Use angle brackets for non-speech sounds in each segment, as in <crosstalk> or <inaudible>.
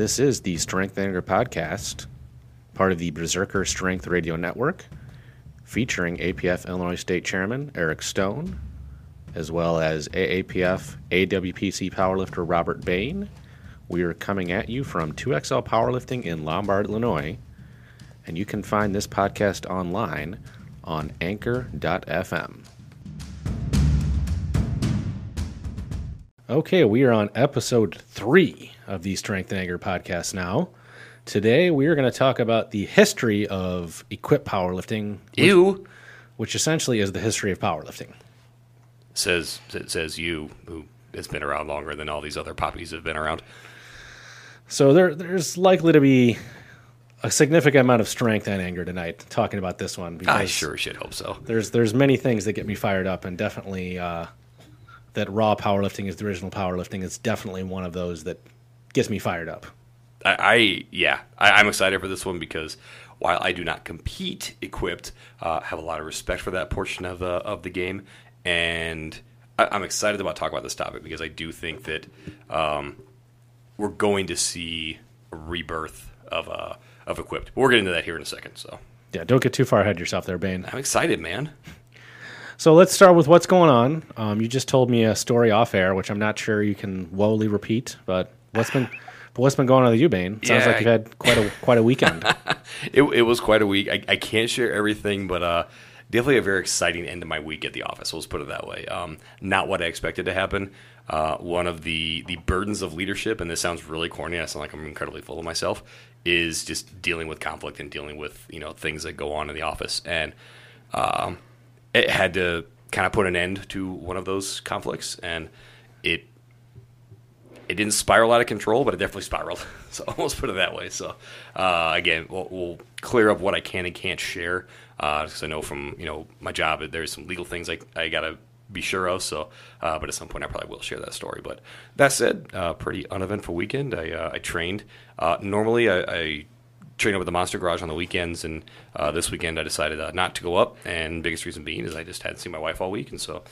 This is the Strength Anger podcast, part of the Berserker Strength Radio Network, featuring APF Illinois State Chairman Eric Stone, as well as AAPF AWPC powerlifter Robert Bain. We are coming at you from 2XL Powerlifting in Lombard, Illinois, and you can find this podcast online on anchor.fm. Okay, we are on episode three of the Strength and Anger podcast now. Today, we are going to talk about the history of equipped powerlifting, You which essentially is the history of powerlifting. says says you who has been around longer than all these other poppies have been around. So there, there's likely to be a significant amount of strength and anger tonight talking about this one. I Because sure should hope so. there's there's many things that get me fired up, and definitely uh, that raw powerlifting is the original powerlifting. It's definitely one of those that gets me fired up. I, I yeah, I, I'm excited for this one because while I do not compete equipped, uh, have a lot of respect for that portion of the of the game, and I, I'm excited about talking about this topic because I do think that um, we're going to see a rebirth of uh, of equipped. We'll get into that here in a second. So Yeah, don't get too far ahead of yourself there, Bain. I'm excited, man. So let's start with what's going on. Um, you just told me a story off air, which I'm not sure you can woefully repeat, but what's been what's been going on with you, Bain? Sounds Yeah, like you've had quite a quite a weekend. <laughs> It, it was quite a week. I, I can't share everything, but uh, definitely a very exciting end of my week at the office. Let's put it that way. Um, not what I expected to happen. Uh, one of the the burdens of leadership, and this sounds really corny. I sound like I'm incredibly full of myself. Is just dealing with conflict and dealing with you know things that go on in the office, and um, it had to kind of put an end to one of those conflicts, and it it didn't spiral out of control, but it definitely spiraled. <laughs> So let's put it that way. So uh, again, we'll, we'll clear up what I can and can't share because I know from you know my job there's some legal things I I gotta be sure of. So, uh, but at some point I probably will share that story. But that said, uh, pretty uneventful weekend. I uh, I trained. Uh, normally I, I train up at the Monster Garage on the weekends, and uh, this weekend I decided uh, not to go up. And biggest reason being is I just hadn't seen my wife all week, and so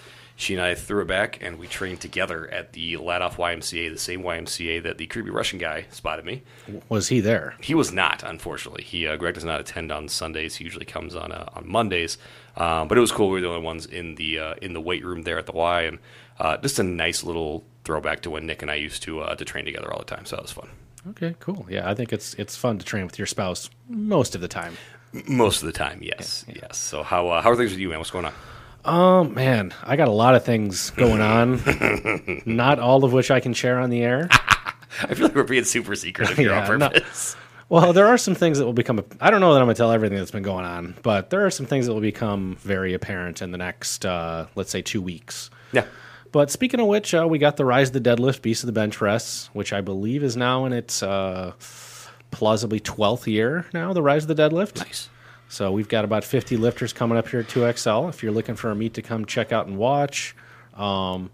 she and I threw it back, and we trained together at the Lattof YMCA, the same YMCA that the creepy Russian guy spotted me. was he there? He was not, unfortunately. He uh, Greg does not attend on Sundays. He usually comes on uh, on Mondays. Um, but it was cool. We were the only ones in the uh, in the weight room there at the Y, and uh, just a nice little throwback to when Nick and I used to uh, to train together all the time. So that was fun. Okay, cool. Yeah, I think it's it's fun to train with your spouse most of the time. Most of the time, yes, yes. So how uh, how are things with you, man? What's going on? Oh man, I got a lot of things going on. <laughs> not all of which I can share on the air. I feel like we're being super secretive here <laughs> Yeah, on no. purpose. Well, there are some things that will become. I don't know that I'm going to tell everything that's been going on, but there are some things that will become very apparent in the next, uh, let's say, two weeks. Yeah. But speaking of which, uh, we got the Rise of the Deadlift, Beast of the Bench Press, which I believe is now in its uh, plausibly 12th year now, the Rise of the Deadlift. Nice. So we've got about 50 lifters coming up here at 2XL. If you're looking for a meet to come check out and watch, um,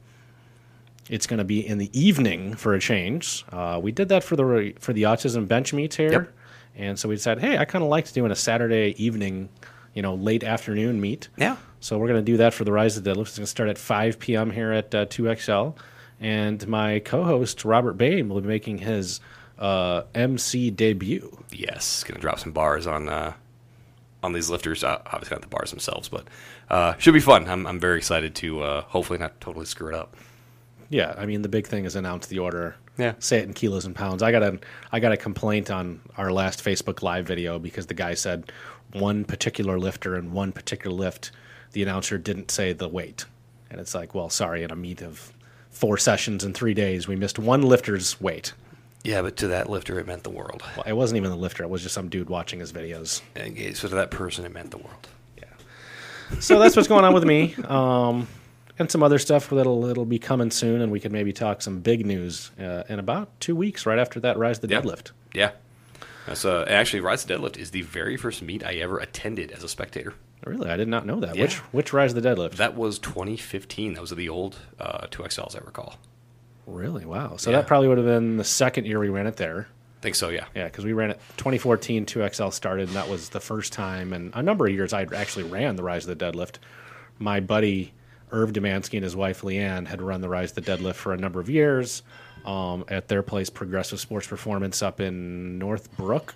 it's going to be in the evening for a change. Uh, we did that for the for the autism bench meets here, Yep. and so we decided, hey, I kind of liked doing a Saturday evening, you know, late afternoon meet. Yeah. So we're going to do that for the Rise of the Deadlift. It's going to start at 5 p.m. here at uh, 2XL. And my co-host, Robert Bain, will be making his uh, MC debut. Yes. Gonna drop some bars on uh, on these lifters. Uh, obviously not the bars themselves, but uh, should be fun. I'm I'm very excited to uh, hopefully not totally screw it up. Yeah, I mean the big thing is announce the order. Yeah. Say it in kilos and pounds. I got a I got a complaint on our last Facebook live video because the guy said one particular lifter and one particular lift, the announcer didn't say the weight. And it's like, well, sorry, in a meet of four sessions in three days, we missed one lifter's weight. Yeah, but to that lifter, it meant the world. Well, it wasn't even the lifter, it was just some dude watching his videos. And so to that person, it meant the world. Yeah. So that's what's going on with me. Um, and some other stuff that'll it'll be coming soon, and we could maybe talk some big news uh, in about two weeks, right after that Rise of the Yeah. Deadlift. Yeah. That's uh, actually Rise to Deadlift is the very first meet I ever attended as a spectator. Really, I did not know that. Yeah. Which which Rise of the Deadlift? That was 2015. That was the old uh, 2XLs, I recall. Really? Wow. So Yeah. that probably would have been the second year we ran it there. I think so, yeah. Yeah, because we ran it 2014. 2XL started, and that was the first time in a number of years I actually ran the Rise of the Deadlift. My buddy Irv Demansky and his wife Leanne had run the Rise of the Deadlift for a number of years. um, at their place, Progressive Sports Performance, up in Northbrook.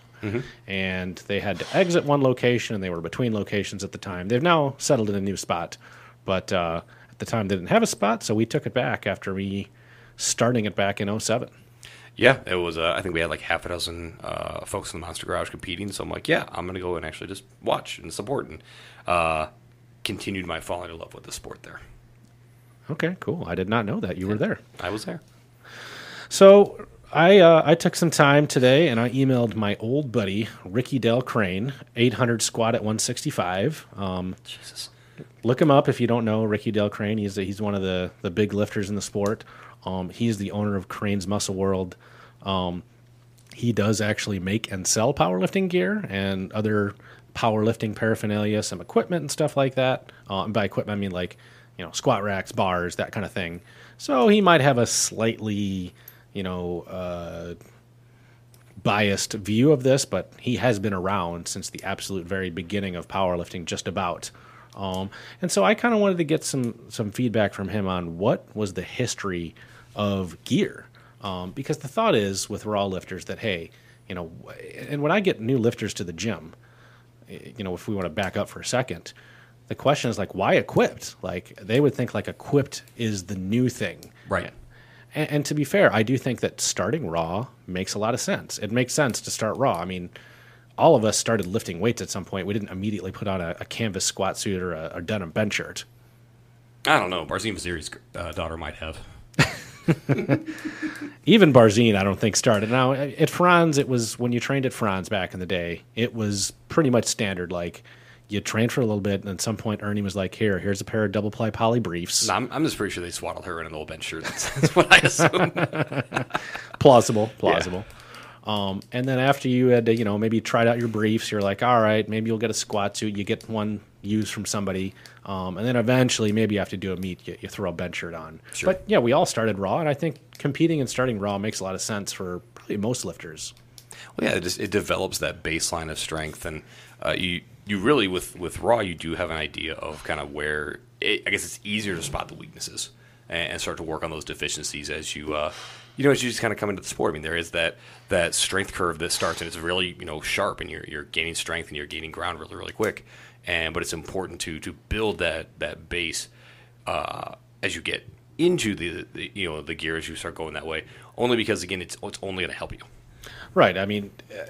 And they had to exit one location, and they were between locations at the time. They've now settled in a new spot, but uh, at the time they didn't have a spot, so we took it back after we starting it back in 07. Yeah, it was. Uh, I think we had like half a dozen uh, folks in the Monster Garage competing. So I'm like, yeah, I'm gonna go and actually just watch and support, and uh, continued my falling in love with the sport. There, Okay, cool. I did not know that you were there. I was there. So I uh, I took some time today and I emailed my old buddy Rickey Dale Crain, 800 squat at 165. Um, Jesus. look him up if you don't know Rickey Dale Crain. He's he's one of the the big lifters in the sport. Um, he's the owner of Crain's Muscle World. Um, he does actually make and sell powerlifting gear and other powerlifting paraphernalia, some equipment and stuff like that. Uh, and by equipment, I mean like you know squat racks, bars, that kind of thing. So he might have a slightly you know uh, biased view of this, but he has been around since the absolute very beginning of powerlifting, just about. Um, and so I kind of wanted to get some some feedback from him on what was the history of gear, um, because the thought is with raw lifters that hey, you know, and when I get new lifters to the gym, eh, you know, if we want to back up for a second, the question is like, why equipped? Like they would think like equipped is the new thing, Right. and, and to be fair, I do think that starting raw makes a lot of sense. It makes sense to start raw. I mean, all of us started lifting weights at some point. We didn't immediately put on a, a canvas squat suit or a, a denim bench shirt. I don't know. Barzim Vaziri's uh, daughter might have. <laughs> <laughs> Even Barzine, I don't think started. Now at Frantz, it was when you trained at Frantz back in the day. It was pretty much standard. Like you trained for a little bit, and at some point, Ernie was like, "Here, here's a pair of double ply poly briefs." No, I'm, I'm just pretty sure they swaddled her in an old bench shirt. <laughs> That's, that's what I assume. <laughs> plausible, plausible. Um, and then after you had to, you know, maybe tried out your briefs, you're like, all right, maybe you'll get a squat suit. You get one used from somebody, um, and then eventually maybe you have to do a meet. You, you throw a bench shirt on. Sure. But yeah, we all started raw, and I think competing and starting raw makes a lot of sense for probably most lifters. Well, yeah, it just it develops that baseline of strength, and uh, you you really with with raw you do have an idea of kind of where it, I guess it's easier to spot the weaknesses and, and start to work on those deficiencies as you uh, you know as you just kind of come into the sport. I mean, there is that that strength curve that starts and it's really you know sharp, and you're you're gaining strength and you're gaining ground really really quick. And but it's important to to build that that base uh, as you get into the, the you know the gear as you start going that way. Only because again, it's it's only going to help you. Right. I mean, uh,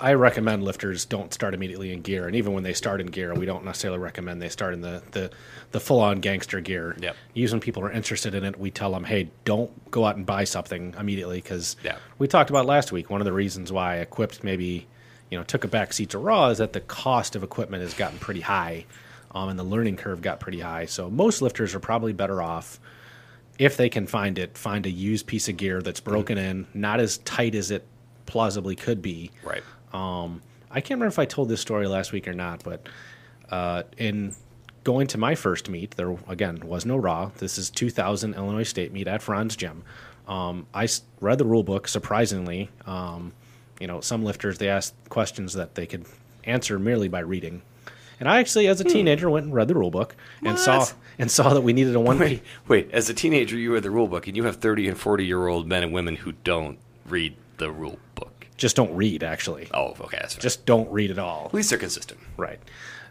I I recommend lifters don't start immediately in gear, and even when they start in gear, we don't necessarily recommend they start in the the, the full on gangster gear. Yep. Usually, when people are interested in it, we tell them, "Hey, don't go out and buy something immediately," because Yeah. we talked about last week. One of the reasons why equipped maybe you know took a back seat to raw is that the cost of equipment has gotten pretty high, um, and the learning curve got pretty high. So most lifters are probably better off if they can find it, find a used piece of gear that's broken in, not as tight as it plausibly could be. Right. Um, I can't remember if I told this story last week or not, but uh, in going to my first meet, there again was no raw. This is 2000 Illinois State meet at Frantz Gym. Um, I read the rule book. Surprisingly, um, you know, some lifters they asked questions that they could answer merely by reading. And I actually, as a hmm. teenager, went and read the rule book and saw and saw that we needed a one. Wait, wait. As a teenager, you read the rule book, and you have thirty and forty year old men and women who don't read the rule book. Just don't read. Actually, Oh, okay. That's fair. just don't read at all. at least they're consistent. Right.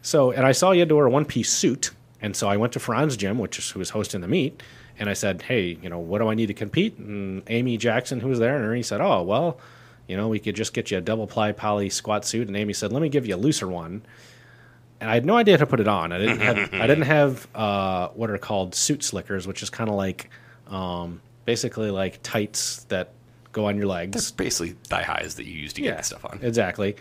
So, and I saw you had to wear a one piece suit. And so I went to Frantz Gym, which is who was hosting the meet, and I said, Hey, you know, what do I need to compete? And Amy Jackson, who was there, and Ernie said, Oh, well, you know, we could just get you a double ply poly squat suit. And Amy said, Let me give you a looser one. And I had no idea how to put it on. I didn't have I didn't have uh, what are called suit slickers, which is kind of like um, basically like tights that go on your legs. That's basically thigh highs that you use to get the stuff on. Exactly.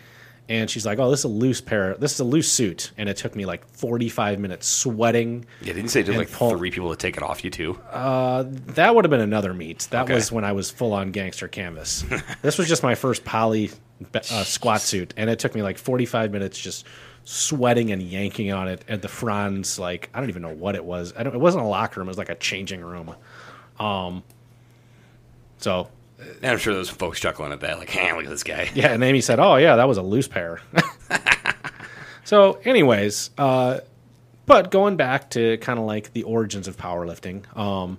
And she's like, "Oh, this is a loose pair. This is a loose suit." And it took me like 45 minutes sweating. Yeah, didn't you say it took like pull- three people to take it off you too? That would have been another meet. That Okay. was when I was full on gangster canvas. <laughs> this was just my first poly uh, squat suit, and it took me like 45 minutes just sweating and yanking on it at the Frantz. Like I don't even know what it was. I don't. It wasn't a locker room. It was like a changing room. Um. So and I'm sure there's folks chuckling at that, like, "Hey, look at this guy." Yeah, and Amy said, "Oh yeah, that was a loose pair." <laughs> so, anyways, uh, but going back to kind of like the origins of powerlifting, um,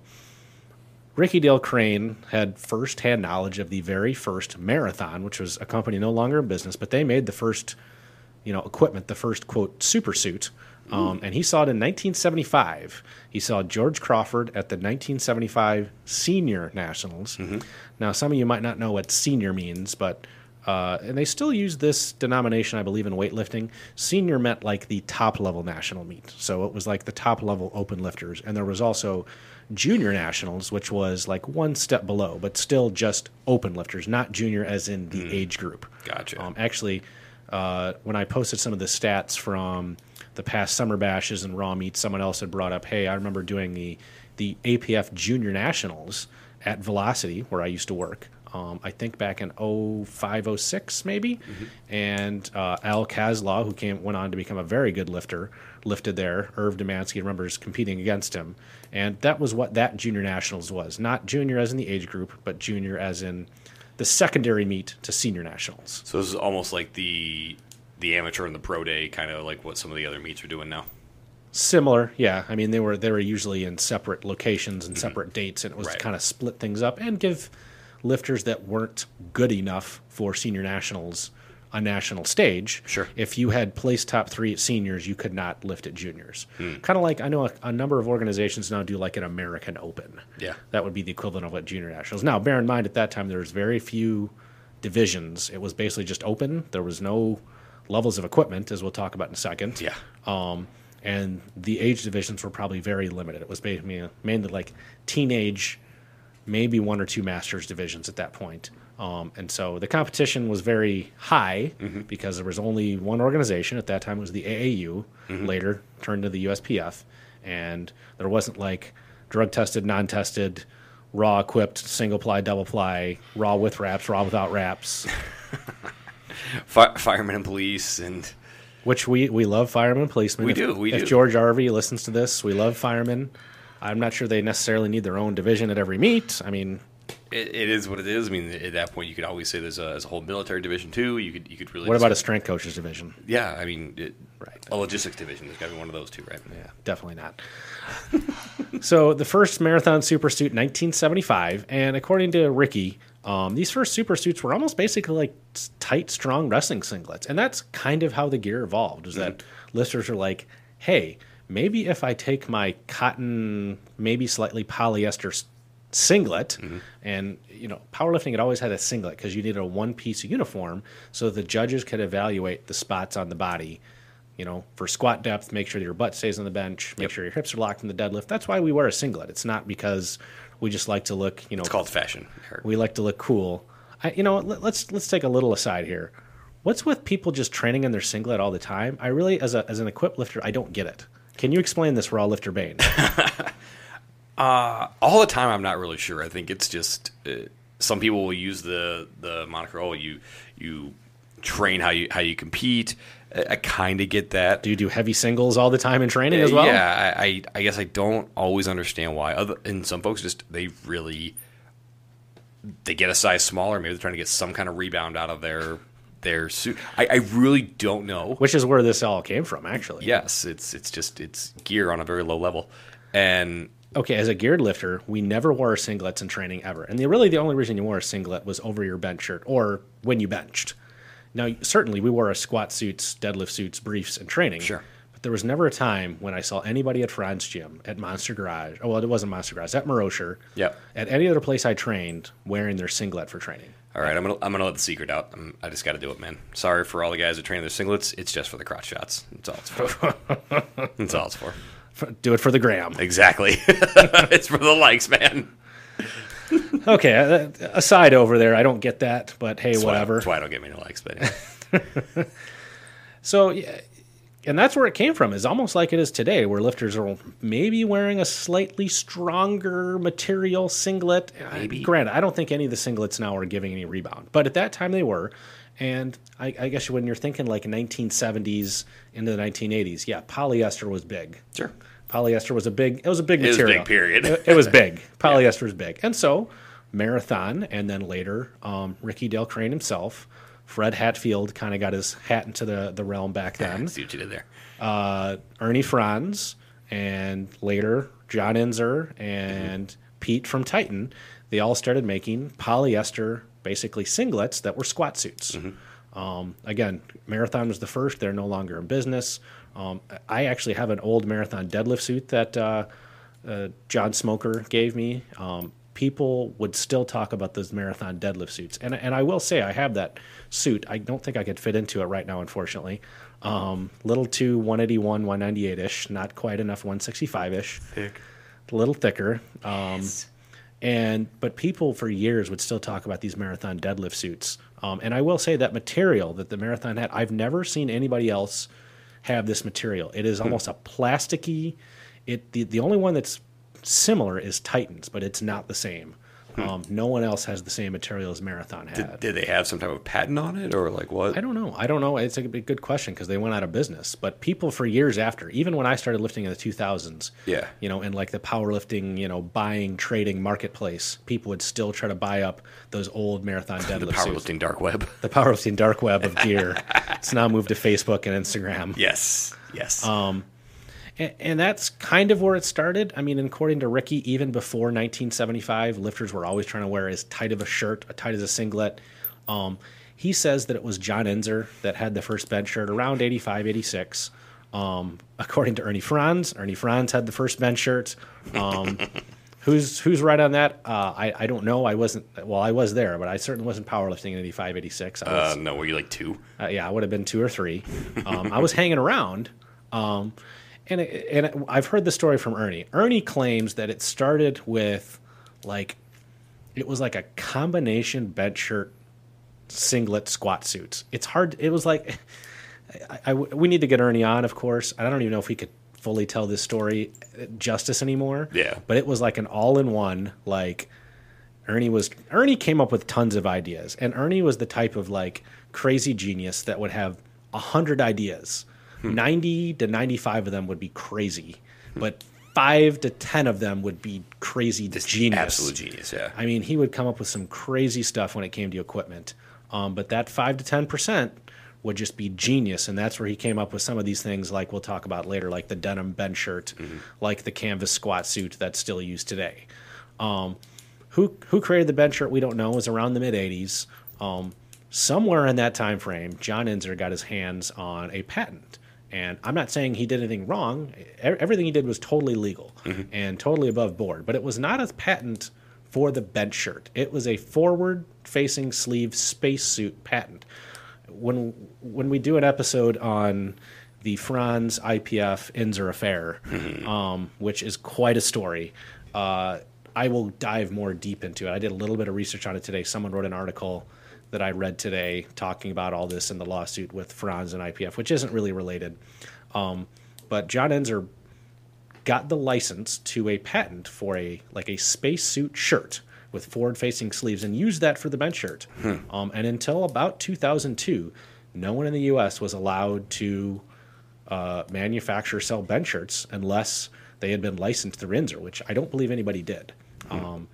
Rickey Dale Crain had first-hand knowledge of the very first marathon, which was a company no longer in business, but they made the first, you know, equipment, the first quote super suit, um, and he saw it in 1975. He saw George Crawford at the 1975 Senior Nationals. Now, some of you might not know what senior means, but uh, and they still use this denomination, I believe, in weightlifting. Senior meant like the top level national meet, so it was like the top level open lifters, and there was also junior nationals, which was like one step below, but still just open lifters, not junior as in the age group. Gotcha. Um, actually, uh, when I posted some of the stats from the past summer bashes and raw meets, someone else had brought up, "Hey, I remember doing the the APF Junior Nationals at Velocity, where I used to work. Um, I think back in 05, 06 maybe, and uh, Al Kazlaw, who came went on to become a very good lifter, lifted there. Irv Demansky remembers competing against him, and that was what that Junior Nationals was. Not junior as in the age group, but junior as in the secondary meet to Senior Nationals. So this is almost like the the amateur and the pro day, kind of like what some of the other meets are doing now. Similar, yeah. I mean, they were they were usually in separate locations and mm-hmm. separate dates, and it was Right. to kind of split things up and give lifters that weren't good enough for senior nationals a national stage. Sure. If you had placed top three at seniors, you could not lift at juniors. Hmm. Kind of like I know a, a number of organizations now do like an American Open. Yeah. That would be the equivalent of what junior nationals. Now, bear in mind at that time there was very few divisions. It was basically just open. There was no levels of equipment, as we'll talk about in a second Yeah. um, and the age divisions were probably very limited. It was basically mainly like teenage, maybe one or two masters divisions at that point. Um, and so the competition was very high because there was only one organization at that time. It was the AAU, later turned to the USPF, and there wasn't like drug tested, non tested, raw equipped, single ply, double ply, raw with wraps, raw without wraps. <laughs> Fi- firemen and police and Which we, we love firemen and policemen. We if, do, we if do. George Arvey listens to this, we love firemen. I'm not sure they necessarily need their own division at every meet. I mean, it, it is what it is. I mean, at that point, you could always say there's a, there's a whole military division too. You could you could really what about a strength coaches division? yeah? I mean, it, Right. A logistics division. There's got to be one of those two, right? Yeah, definitely not. <laughs> so the first marathon super suit, 1975, and according to Rickey, um, these first super suits were almost basically like tight, strong wrestling singlets, and that's kind of how the gear evolved. Is that lifters are like, hey, maybe if I take my cotton, maybe slightly polyester singlet, and you know, powerlifting had always had a singlet because you needed a one-piece uniform so the judges could evaluate the spots on the body you know, for squat depth, make sure that your butt stays on the bench, make Yep. sure your hips are locked in the deadlift. That's why we wear a singlet. It's not because we just like to look, you know, It's called fashion. We like to look cool. I, you know, let, let's let's take a little aside here. What's with people just training in their singlet all the time? I really, as a as an equipped lifter, I don't get it. Can you explain this for all lifter Bain? <laughs> all the time i'm not really sure i think it's just uh, some people will use the the moniker oh you you train how you how you compete i, I kind of get that do you do heavy singles all the time in training as uh, well? yeah I, I i guess i don't always understand why other and some folks just they really they get a size smaller maybe they're trying to get some kind of rebound out of their their suit i, I really don't know Which is where this all came from, actually. yes it's it's just it's gear on a very low level and okay, as a geared lifter, we never wore singlets in training ever. And the, really the only reason you wore a singlet was over your bench shirt or when you benched. Now, certainly we wore our squat suits, deadlift suits, briefs and training. Sure. But there was never a time when I saw anybody at Frantz Gym, at Monster Garage, oh, well, it wasn't Monster Garage, at Marosher, Yep. at any other place I trained, wearing their singlet for training. All right, I'm gonna I'm gonna let the secret out. I'm, I just got to do it, man. Sorry for all the guys that train their singlets. It's just for the crotch shots. That's all it's for. <laughs> That's all it's for. Do it for the gram. Exactly. <laughs> it's for the likes, man. <laughs> okay, uh, aside over there, I don't get that, but hey, That's why- whatever. That's why I don't get many likes, but anyway. <laughs> So, yeah, and that's where it came from. Is almost like it is today, where lifters are maybe wearing a slightly stronger material singlet. Maybe. Granted, I don't think any of the singlets now are giving any rebound, but at that time they were. And I, I guess when you're thinking like 1970s into the 1980s, yeah, polyester was big. sure. Polyester was a big. It was a big It was material. big, period. It, it was big. <laughs> Polyester was big, and so marathon, and then later um, Rickey Dale Crain himself, Fred Hatfield, kind of got his hat into the the realm back then. See what you did there. uh, Ernie Frantz, and later John Inzer and Pete from Titan, they all started making polyester, basically singlets that were squat suits. Um, again, Marathon was the first. They're no longer in business. Um, I actually have an old Marathon deadlift suit that uh, uh, John Smoker gave me. Um, people would still talk about those Marathon deadlift suits, and and I will say I have that suit. I don't think I could fit into it right now, unfortunately. Um, little too 181, 198 ish, not quite enough 165 ish Pick. a little thicker. Um, And but people for years would still talk about these marathon deadlift suits. Um, and I will say that material that the marathon had, I've never seen anybody else have this material. It is hmm. almost a plasticky. It the the only one that's similar is Titans, but it's not the same. Um, no one else has the same material as Marathon had. Did they have some type of patent on it, or like what? I don't know. I don't know. It's a good question because they went out of business. But people for years after, even when I started lifting in the 2000s, Yeah. you know, in like the powerlifting, you know, buying, trading marketplace, people would still try to buy up those old marathon <laughs> deadlift the suits. powerlifting dark web. <laughs> The powerlifting dark web of gear. <laughs> it's now moved to Facebook and Instagram. yes. Yes. Um, And, and that's kind of where it started. I mean, according to Rickey, even before 1975, lifters were always trying to wear as tight of a shirt, as tight as a singlet. Um, he says that it was John Inzer that had the first bench shirt around 85, 86. Um, according to Ernie Frantz, Ernie Frantz had the first bench shirt. Um, <laughs> who's who's right on that? Uh, I, I don't know. I wasn't, well, I was there, but I certainly wasn't powerlifting in 85, 86. I was, uh, no, were you like two? uh, yeah, I would have been two or three. Um, I was hanging around, um, and it, and it, I've heard the story from Ernie. Ernie claims that it started with like it was like a combination bench shirt, singlet, squat suits. It's hard. It was like <laughs> I, I- we need to get Ernie on, of course. I don't even know if he could fully tell this story justice anymore. Yeah. but it was like an all-in-one like. Ernie was Ernie came up with tons of ideas, and Ernie was the type of like crazy genius that would have a hundred ideas. Ninety to ninety-five of them would be crazy, but five to ten of them would be crazy genius. Absolute genius. Yeah. I mean, he would come up with some crazy stuff when it came to equipment. Um, but that five to ten percent would just be genius, and that's where he came up with some of these things, like we'll talk about later, like the denim bench shirt, like the canvas squat suit that's still used today. Um, who who created the bench shirt? We don't know. It was around the mid '80s. Um, somewhere in that time frame, John Inzer got his hands on a patent. And I'm not saying he did anything wrong. Everything he did was totally legal and totally above board. But it was not a patent for the bench shirt. It was a forward-facing sleeve spacesuit patent. When when we do an episode on the Frantz IPF Inzer affair, um, which is quite a story, uh, I will dive more deep into it. I did a little bit of research on it today. Someone wrote an article that I read today talking about all this in the lawsuit with Frantz and IPF, which isn't really related. Um, but John Inzer got the license to a patent for a like a spacesuit shirt with forward-facing sleeves and used that for the bench shirt. Um, and until about 2002, no one in the U.S. was allowed to uh, manufacture sell bench shirts unless they had been licensed through Inzer, which I don't believe anybody did. Um,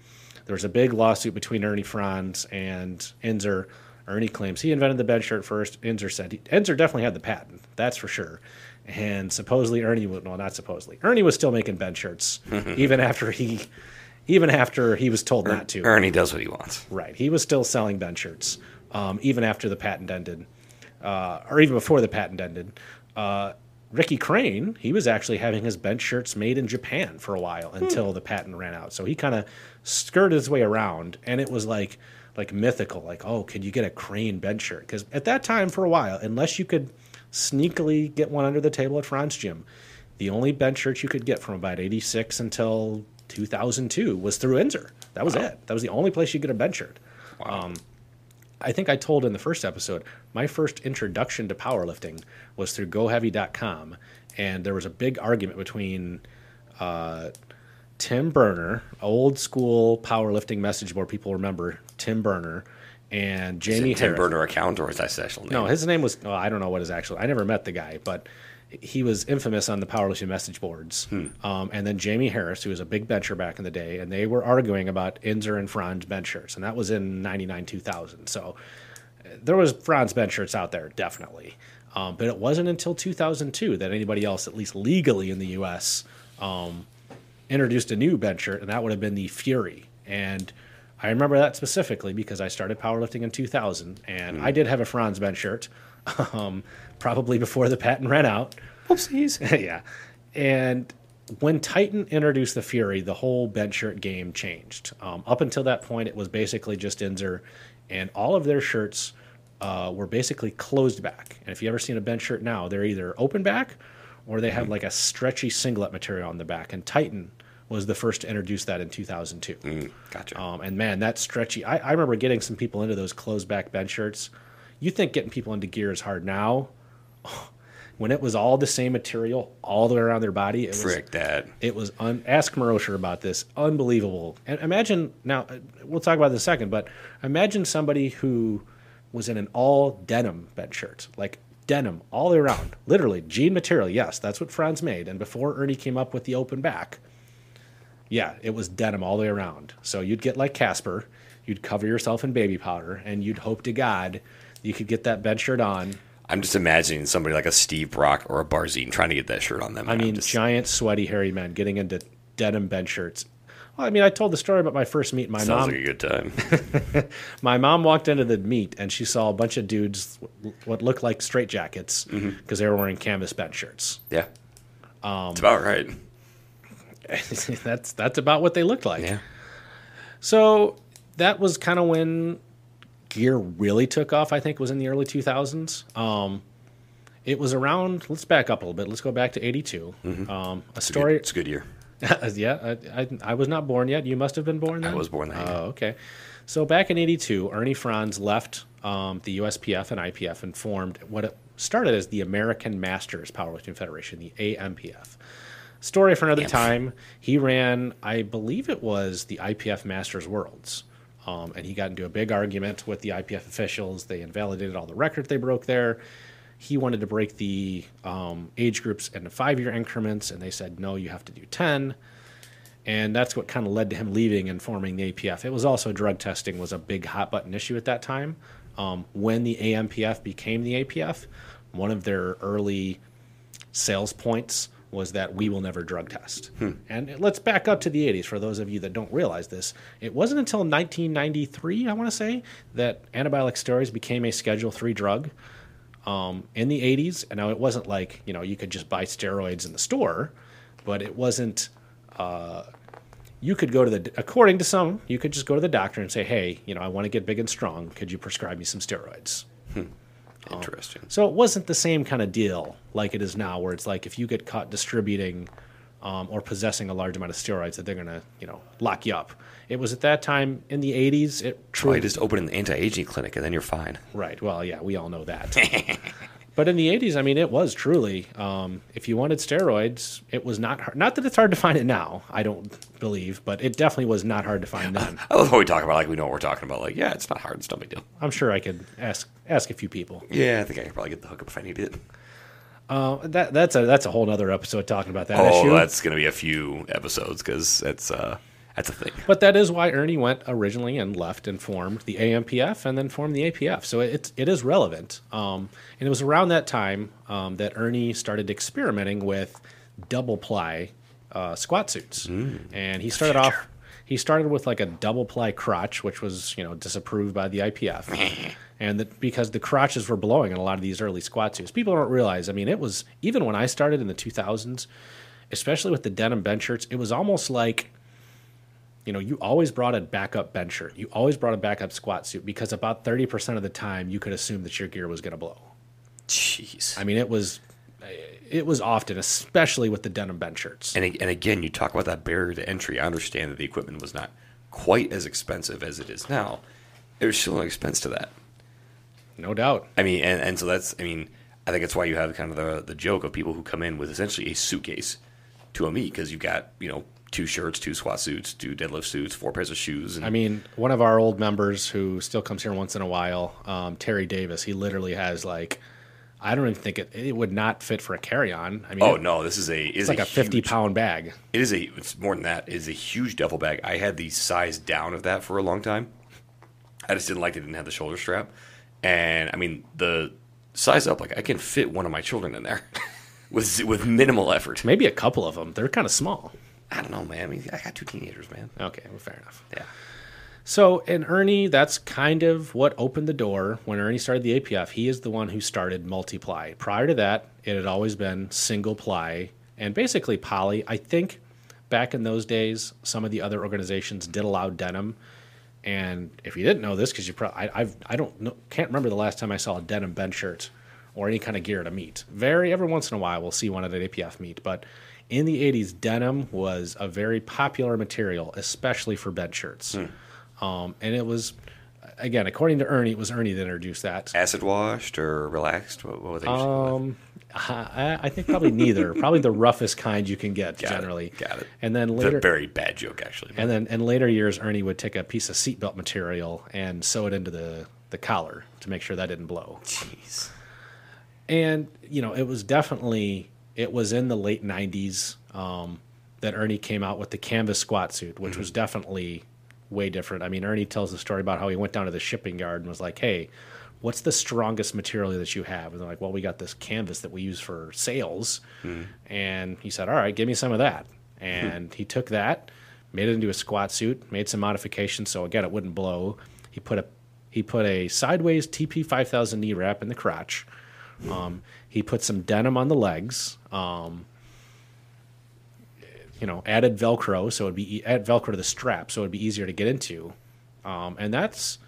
there was a big lawsuit between Ernie Frantz and Inzer. Ernie claims he invented the bench shirt first. Inzer said he, Inzer definitely had the patent, that's for sure. And supposedly Ernie, well, not supposedly, Ernie was still making bench shirts <laughs> even after he, even after he was told not to. Ernie does what he wants. Right. He was still selling bench shirts, um, even after the patent ended, uh, or even before the patent ended. Uh, Rickey Crain, he was actually having his bench shirts made in Japan for a while until the patent ran out. So he kind of skirted his way around, and it was like like mythical. Like, oh, could you get a Crain bench shirt? Because at that time, for a while, unless you could sneakily get one under the table at Frantz Gym, the only bench shirts you could get from about '86 until 2002 was through Inzer. That was it. That was the only place you could get a bench shirt. Um, I think I told in the first episode, my first introduction to powerlifting was through GoHeavy.com, and there was a big argument between uh, Tim Burner, old school powerlifting message board people remember Tim Burner, and Is Jamie it Tim. Burner account or is that his actual name? No, his name was. Oh, I don't know what his actual. I never met the guy, but he was infamous on the powerlifting message boards. Um, and then Jamie Harris, who was a big bencher back in the day, and they were arguing about Inzer and Frantz benchers, and that was in '99, 2000. So uh, there was Frantz benchers out there, definitely. Um, but it wasn't until 2002 that anybody else, at least legally in the U.S., um, introduced a new bench shirt, and that would have been the Fury. And I remember that specifically because I started powerlifting in 2000, and I did have a Frantz bench shirt, <laughs> um, probably before the patent ran out. Whoopsies. <laughs> yeah. And when Titan introduced the Fury, the whole bench shirt game changed. Um, up until that point, it was basically just Inzer, and all of their shirts uh, were basically closed back. And if you ever seen a bench shirt now, they're either open back or they have like a stretchy singlet material on the back. And Titan was the first to introduce that in 2002. Mm, gotcha. Um, and man, that stretchy. I, I remember getting some people into those closed back bench shirts. You think getting people into gear is hard now? <sighs> When it was all the same material all the way around their body, it was Frick that. it was un- ask Marosher about this. Unbelievable. And imagine now uh, we'll talk about this in a second, but imagine somebody who was in an all denim bench shirt, like denim all the way around, literally jean material. Yes, that's what Frantz made. And before Ernie came up with the open back, yeah, it was denim all the way around. So you'd get like Casper, you'd cover yourself in baby powder, and you'd hope to God you could get that bench shirt on. I'm just imagining somebody like a Steve Brock or a Barzine trying to get that shirt on them. I mean, just- giant, sweaty, hairy men getting into denim bench shirts. Well, I mean, I told the story about my first meet. My sounds mom, like a good time. <laughs> my mom walked into the meet and she saw a bunch of dudes what looked like straight jackets because Mm-hmm. they were wearing canvas bench shirts. yeah. Um, it's about right. <laughs> that's that's about what they looked like. Yeah. So that was kind of when gear really took off. I think was in the early 2000s. Um, it was around. Let's back up a little bit. Let's go back to '82. Um, a story. It's a good year. <laughs> yeah, I, I, I was not born yet. You must have been born then. I was born that year. Oh, okay. So back in '82, Ernie Frantz left um, the USPF and IPF and formed what it started as the American Masters Powerlifting Federation, the AMPF. Story for another time. He ran, I believe it was the IPF Masters Worlds. Um, and he got into a big argument with the IPF officials. They invalidated all the records they broke there. He wanted to break the um, age groups into five year increments, and they said, no, you have to do 10 and that's what kind of led to him leaving and forming the APF. It was also drug testing was a big hot button issue at that time. Um, when the AMPF became the APF, one of their early sales points was that we will never drug test. And let's back up to the 80s for those of you that don't realize this. It wasn't until 1993, I want to say, that anabolic steroids became a Schedule 3 drug um, in the 80s. And now it wasn't like, you know, you could just buy steroids in the store, but it wasn't uh, you could go to the according to some you could just go to the doctor and say hey you know i want to get big and strong could you prescribe me some steroids Interesting. so it wasn't the same kind of deal like it is now where it's like if you get caught distributing um, or possessing a large amount of steroids that they're going to you know lock you up it was at that time in the 80s it Well, truly you just open an anti-aging clinic and then you're fine. Right. Well, yeah, we all know that. <laughs> but in the 80s, I mean, it was truly, um, if you wanted steroids, it was not hard. Not that it's hard to find it now, I don't believe, but it definitely was not hard to find then. <laughs> I love how we talk about like we know what we're talking about. Like, yeah, it's not hard. It's no big deal. I'm sure I could ask ask a few people. Yeah, I think I could probably get the hookup if I need it. Uh, that, that's a that's a whole other episode talking about that Oh, issue. that's gonna be a few episodes because it's uh that's a thing. But that is why Ernie went originally and left and formed the AMPF and then formed the APF. So it, it is relevant. Um, and it was around that time um, that Ernie started experimenting with double ply uh, squat suits. and he started off. He started with like a double ply crotch, which was you know disapproved by the IPF, <laughs> and that because the crotches were blowing in a lot of these early squat suits. People don't realize. I mean, it was even when I started in the 2000s, especially with the denim bench shirts, it was almost like you know, you always brought a backup bench shirt. You always brought a backup squat suit because about 30% of the time you could assume that your gear was going to blow. Jeez. I mean, it was it was often, especially with the denim bench shirts. And, and again, you talk about that barrier to entry. I understand that the equipment was not quite as expensive as it is now. There's still an expense to that. No doubt. I mean, and, and so that's, I mean, I think that's why you have kind of the, the joke of people who come in with essentially a suitcase to a meet because you've got, you know, two shirts, two squat suits, two deadlift suits, four pairs of shoes. And I mean, one of our old members who still comes here once in a while, um, Terry Davis, he literally has like, I don't even think it, it would not fit for a carry on. I mean, oh, it- no, this is a, is it's like a 50 huge- pound bag. It is a. It's more than that. It is a huge duffel bag. I had the size down of that for a long time. I just didn't like it. Didn't have the shoulder strap, and I mean the size up. Like I can fit one of my children in there <laughs> with with minimal effort. Maybe a couple of them. They're kind of small. I don't know, man. I mean, I got two teenagers, man. Okay, well, fair enough. Yeah. So, and Ernie, that's kind of what opened the door when Ernie started the APF. He is the one who started multiply. Prior to that, it had always been single ply and basically poly. I think back in those days, some of the other organizations did allow denim. And if you didn't know this, because you probably, I, I've, I don't know, can't remember the last time I saw a denim bench shirt or any kind of gear at a meet. Very every once in a while, we'll see one at an APF meet, but in the 80s, denim was a very popular material, especially for bench shirts. Um, and it was, again, according to Ernie, it was Ernie that introduced that. Acid washed or relaxed? What, what were they? Um, I, I think probably neither. <laughs> probably the roughest kind you can get Got it, generally. got it. And then later, a very bad joke, actually. and then in later years, Ernie would take a piece of seatbelt material and sew it into the the collar to make sure that didn't blow. Jeez. and you know it was definitely it was in the late 90s um, that ernie came out with the canvas squat suit which was definitely way different. I mean ernie tells the story about how he went down to the shipping yard and was like hey what's the strongest material that you have? And they're like well we got this canvas that we use for sails and he said all right give me some of that. And he took that made it into a squat suit made some modifications so again it wouldn't blow. He put a he put a sideways TP 5000 knee wrap in the crotch. Um, he put some denim on the legs. Um, you know, added Velcro so it'd be add Velcro to the strap so it'd be easier to get into. Um, and that's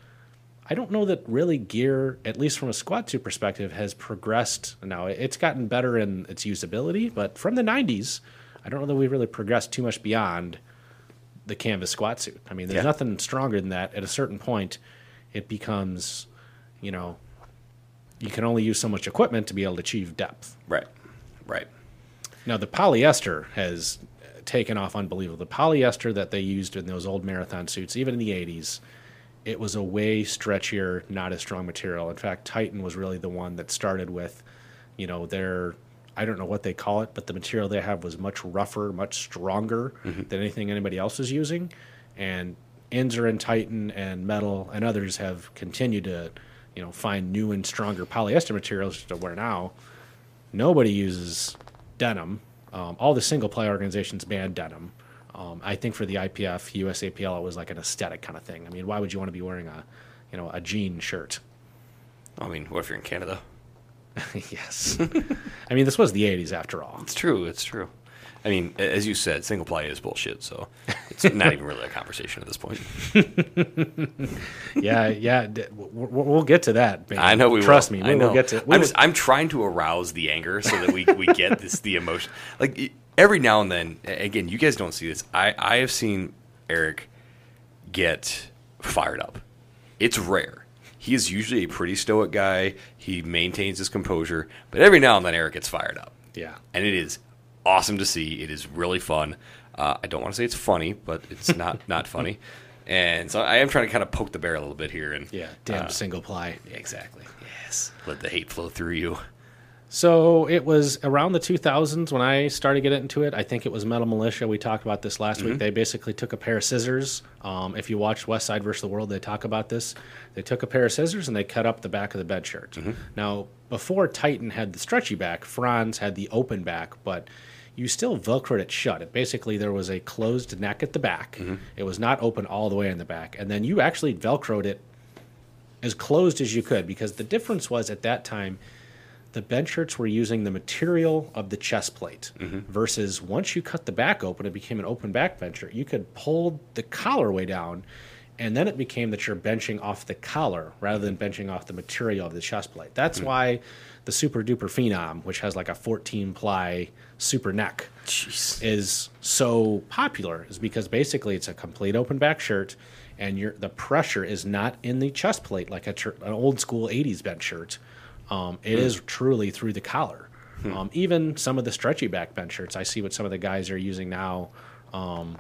I don't know that really gear, at least from a squat suit perspective, has progressed. Now it's gotten better in its usability, but from the '90s, I don't know that we've really progressed too much beyond the canvas squat suit. I mean, there's Yeah. nothing stronger than that. At a certain point, it becomes, you know, you can only use so much equipment to be able to achieve depth. Right. Right. Now the polyester has taken off unbelievable. The polyester that they used in those old marathon suits, even in the '80s, it was a way stretchier, not as strong material. In fact, Titan was really the one that started with, you know, their I don't know what they call it, but the material they have was much rougher, much stronger mm-hmm. than anything anybody else is using. And Inzer and Titan and Metal and others have continued to, you know, find new and stronger polyester materials to wear now nobody uses denim. Um, all the single player organizations banned denim. Um, I think for the IPF, USAPL, it was like an aesthetic kind of thing. I mean, why would you want to be wearing a, you know, a jean shirt? I mean, what if you're in Canada? <laughs> yes. <laughs> I mean, this was the 80s after all. It's true. It's true. I mean, as you said, single ply is bullshit. So it's <laughs> not even really a conversation at this point. <laughs> Yeah, yeah. d- w- w- We'll get to that. man. I know we Trust will. me. I We know. will get to. I'm, just, I'm trying to arouse the anger so that we we get this the emotion. Like every now and then, again, you guys don't see this. I I have seen Eric get fired up. It's rare. He is usually a pretty stoic guy. He maintains his composure, but every now and then Eric gets fired up. yeah. and it is awesome to see. It is really fun. Uh, I don't want to say it's funny, but it's <laughs> not not funny. And so I am trying to kind of poke the bear a little bit here. And Yeah. Damn uh, single ply. exactly. Yes, let the hate flow through you. So it was around the 2000s when I started getting into it. I think it was Metal Militia. We talked about this last week. They basically took a pair of scissors. Um, if you watch West Side versus the World, they talk about this. They took a pair of scissors and they cut up the back of the bench shirt. Now, before Titan had the stretchy back, Frantz had the open back, but you still velcroed it shut. It basically there was a closed neck at the back. Mm-hmm. It was not open all the way in the back, and then you actually velcroed it as closed as you could because the difference was at that time the bench shirts were using the material of the chest plate mm-hmm. versus once you cut the back open it became an open back bench shirt. You could pull the collar way down and then it became that you're benching off the collar rather than benching off the material of the chest plate. That's mm-hmm. why the super duper phenom which has like a 14 ply super neck Jeez. is so popular is because basically it's a complete open back shirt and your the pressure is not in the chest plate like a an old school 80s bench shirt. Um, it is truly through the collar. Um, even some of the stretchy back bench shirts i see what some of the guys are using now. Um,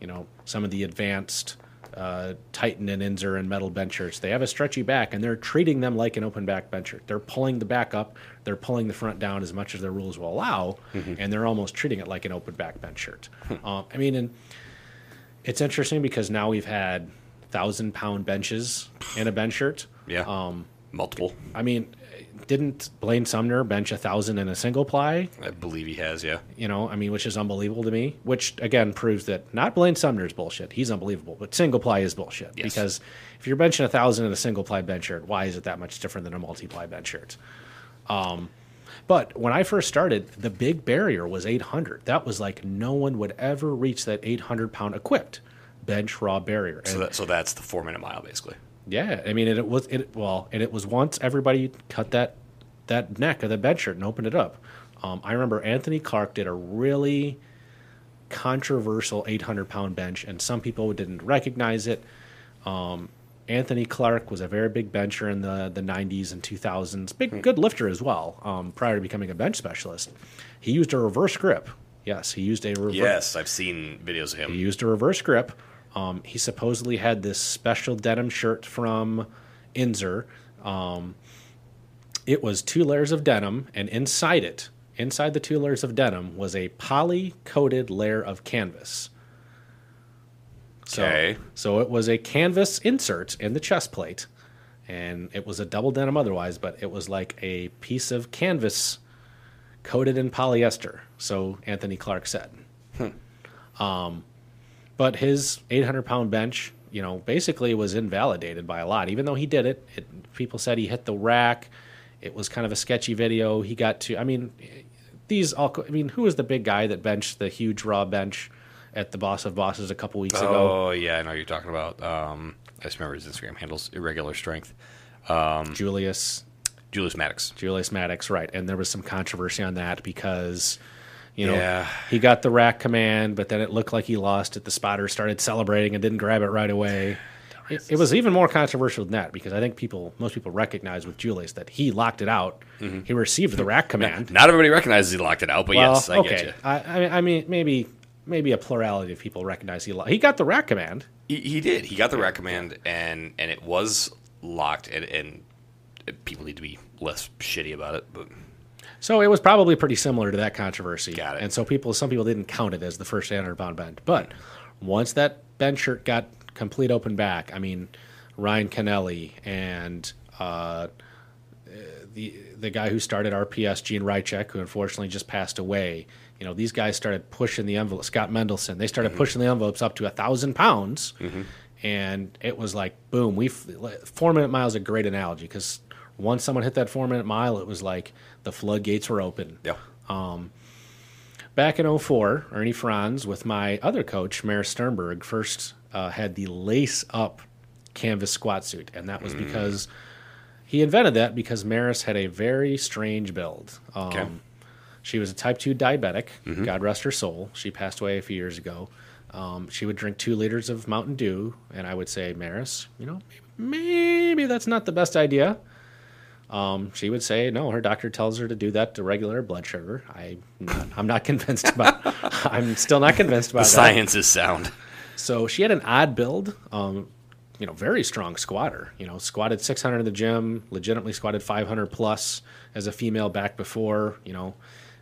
you know some of the advanced uh, Titan and Inzer and metal bench shirts. They have a stretchy back, and they're treating them like an open back bench shirt. They're pulling the back up, they're pulling the front down as much as their rules will allow, and they're almost treating it like an open back bench shirt. um, I mean, and it's interesting because now we've had thousand pound benches in a bench shirt. Yeah. Um, Multiple. I mean, didn't Blaine Sumner bench a thousand in a single ply? I believe he has, yeah. You know, I mean, which is unbelievable to me. Which again proves that not Blaine Sumner's bullshit. He's unbelievable, but single ply is bullshit. Yes. Because if you're benching a thousand in a single ply bench shirt, why is it that much different than a multi ply bench shirt? Um, but when I first started, the big barrier was 800. That was like no one would ever reach that 800 pound equipped bench raw barrier. So, that, so that's the four minute mile, basically. Yeah, I mean, it, it was it well, and it was once everybody cut that that neck of the bench shirt and opened it up. Um, I remember Anthony Clark did a really controversial 800 pound bench, and some people didn't recognize it. Um, Anthony Clark was a very big bencher in the the 90s and 2000s, big good lifter as well. Um, prior to becoming a bench specialist, he used a reverse grip. Yes, he used a reverse. Yes, I've seen videos of him. He used a reverse grip. Um, he supposedly had this special denim shirt from Inzer. Um, it was two layers of denim, and inside it, inside the two layers of denim, was a poly coated layer of canvas. So, Okay. so it was a canvas insert in the chest plate, and it was a double denim otherwise, but it was like a piece of canvas coated in polyester. So Anthony Clark said. Hmm. Um, but his 800 pound bench, you know, basically was invalidated by a lot. Even though he did it, it people said he hit the rack. It was kind of a sketchy video. He got to, I mean, these all, I mean, who was the big guy that benched the huge raw bench at the Boss of Bosses a couple weeks ago? Oh, yeah, I know you're talking about. Um, I just remember his Instagram handles irregular strength. Julius, Julius Maddox. Julius Maddox, right. And there was some controversy on that because, you know, Yeah. he got the rack command, but then it looked like he lost it. The spotter started celebrating and didn't grab it right away. It, it was even more controversial than that because I think people, most people recognize with Julius that he locked it out. Mm-hmm. He received the rack command. Not everybody recognizes he locked it out, but well, yes, I okay. get you. I, I mean, I mean, maybe, maybe a plurality of people recognize he lo- he got the rack command. He, he did. He got the rack command, and and it was locked, and, and people need to be less shitty about it. But So it was probably pretty similar to that controversy. Got it. And so people, some people didn't count it as the first 800 pound bend. But once that bench shirt got complete open back, I mean, Ryan Kennelly and uh, the the guy who started RPS, Gene Rychlak, who unfortunately just passed away. You know, these guys started pushing the envelope. Scott Mendelson, they started pushing the envelopes up to a thousand pounds, and it was like boom. We four minute mile is a great analogy because once someone hit that four minute mile, it was like the floodgates were open. yeah, Back in 04, Ernie Frantz with my other coach, Maris Sternberg, first uh, had the lace up canvas squat suit. And that was because he invented that because Maris had a very strange build. Um, Okay. She was a type 2 diabetic, God rest her soul. She passed away a few years ago. Um, she would drink two liters of Mountain Dew, and I would say, Maris, you know, maybe that's not the best idea. Um, she would say no. Her doctor tells her to do that to regulate her blood sugar. I, not, I'm not <laughs> convinced about. I'm still not convinced about the that. science is sound. So she had an odd build. Um, you know, very strong squatter. You know, squatted 600 in the gym, legitimately squatted 500 plus as a female back before. You know,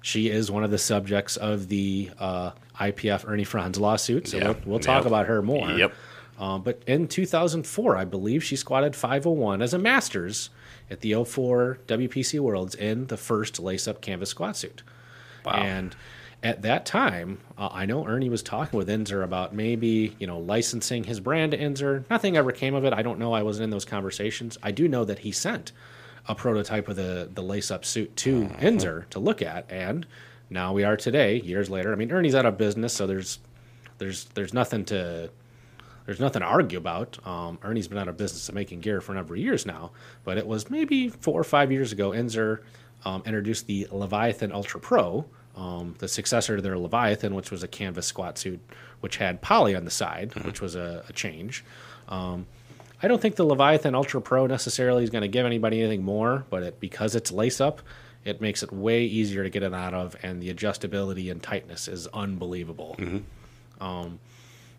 she is one of the subjects of the uh, IPF Ernie Frantz lawsuit. So Yeah. we'll, we'll talk Yep. about her more. Yep. Um, but in 2004, I believe she squatted 501 as a master's at the 04 WPC Worlds in the first lace up canvas squat suit. Wow. And at that time, uh, I know Ernie was talking with Inzer about maybe you know licensing his brand to Inzer. Nothing ever came of it. I don't know. I wasn't in those conversations. I do know that he sent a prototype of the the lace up suit to Inzer to look at, and now we are today, years later. I mean, Ernie's out of business, so there's there's there's nothing to there's nothing to argue about. Um, Ernie's been out of business of making gear for a number of years now, but it was maybe four or five years ago. Inzer um, introduced the Leviathan Ultra Pro, um, the successor to their Leviathan, which was a canvas squat suit, which had poly on the side, which was a, a change. Um, I don't think the Leviathan Ultra Pro necessarily is going to give anybody anything more, but it, because it's lace up, it makes it way easier to get it out of, and the adjustability and tightness is unbelievable. Um,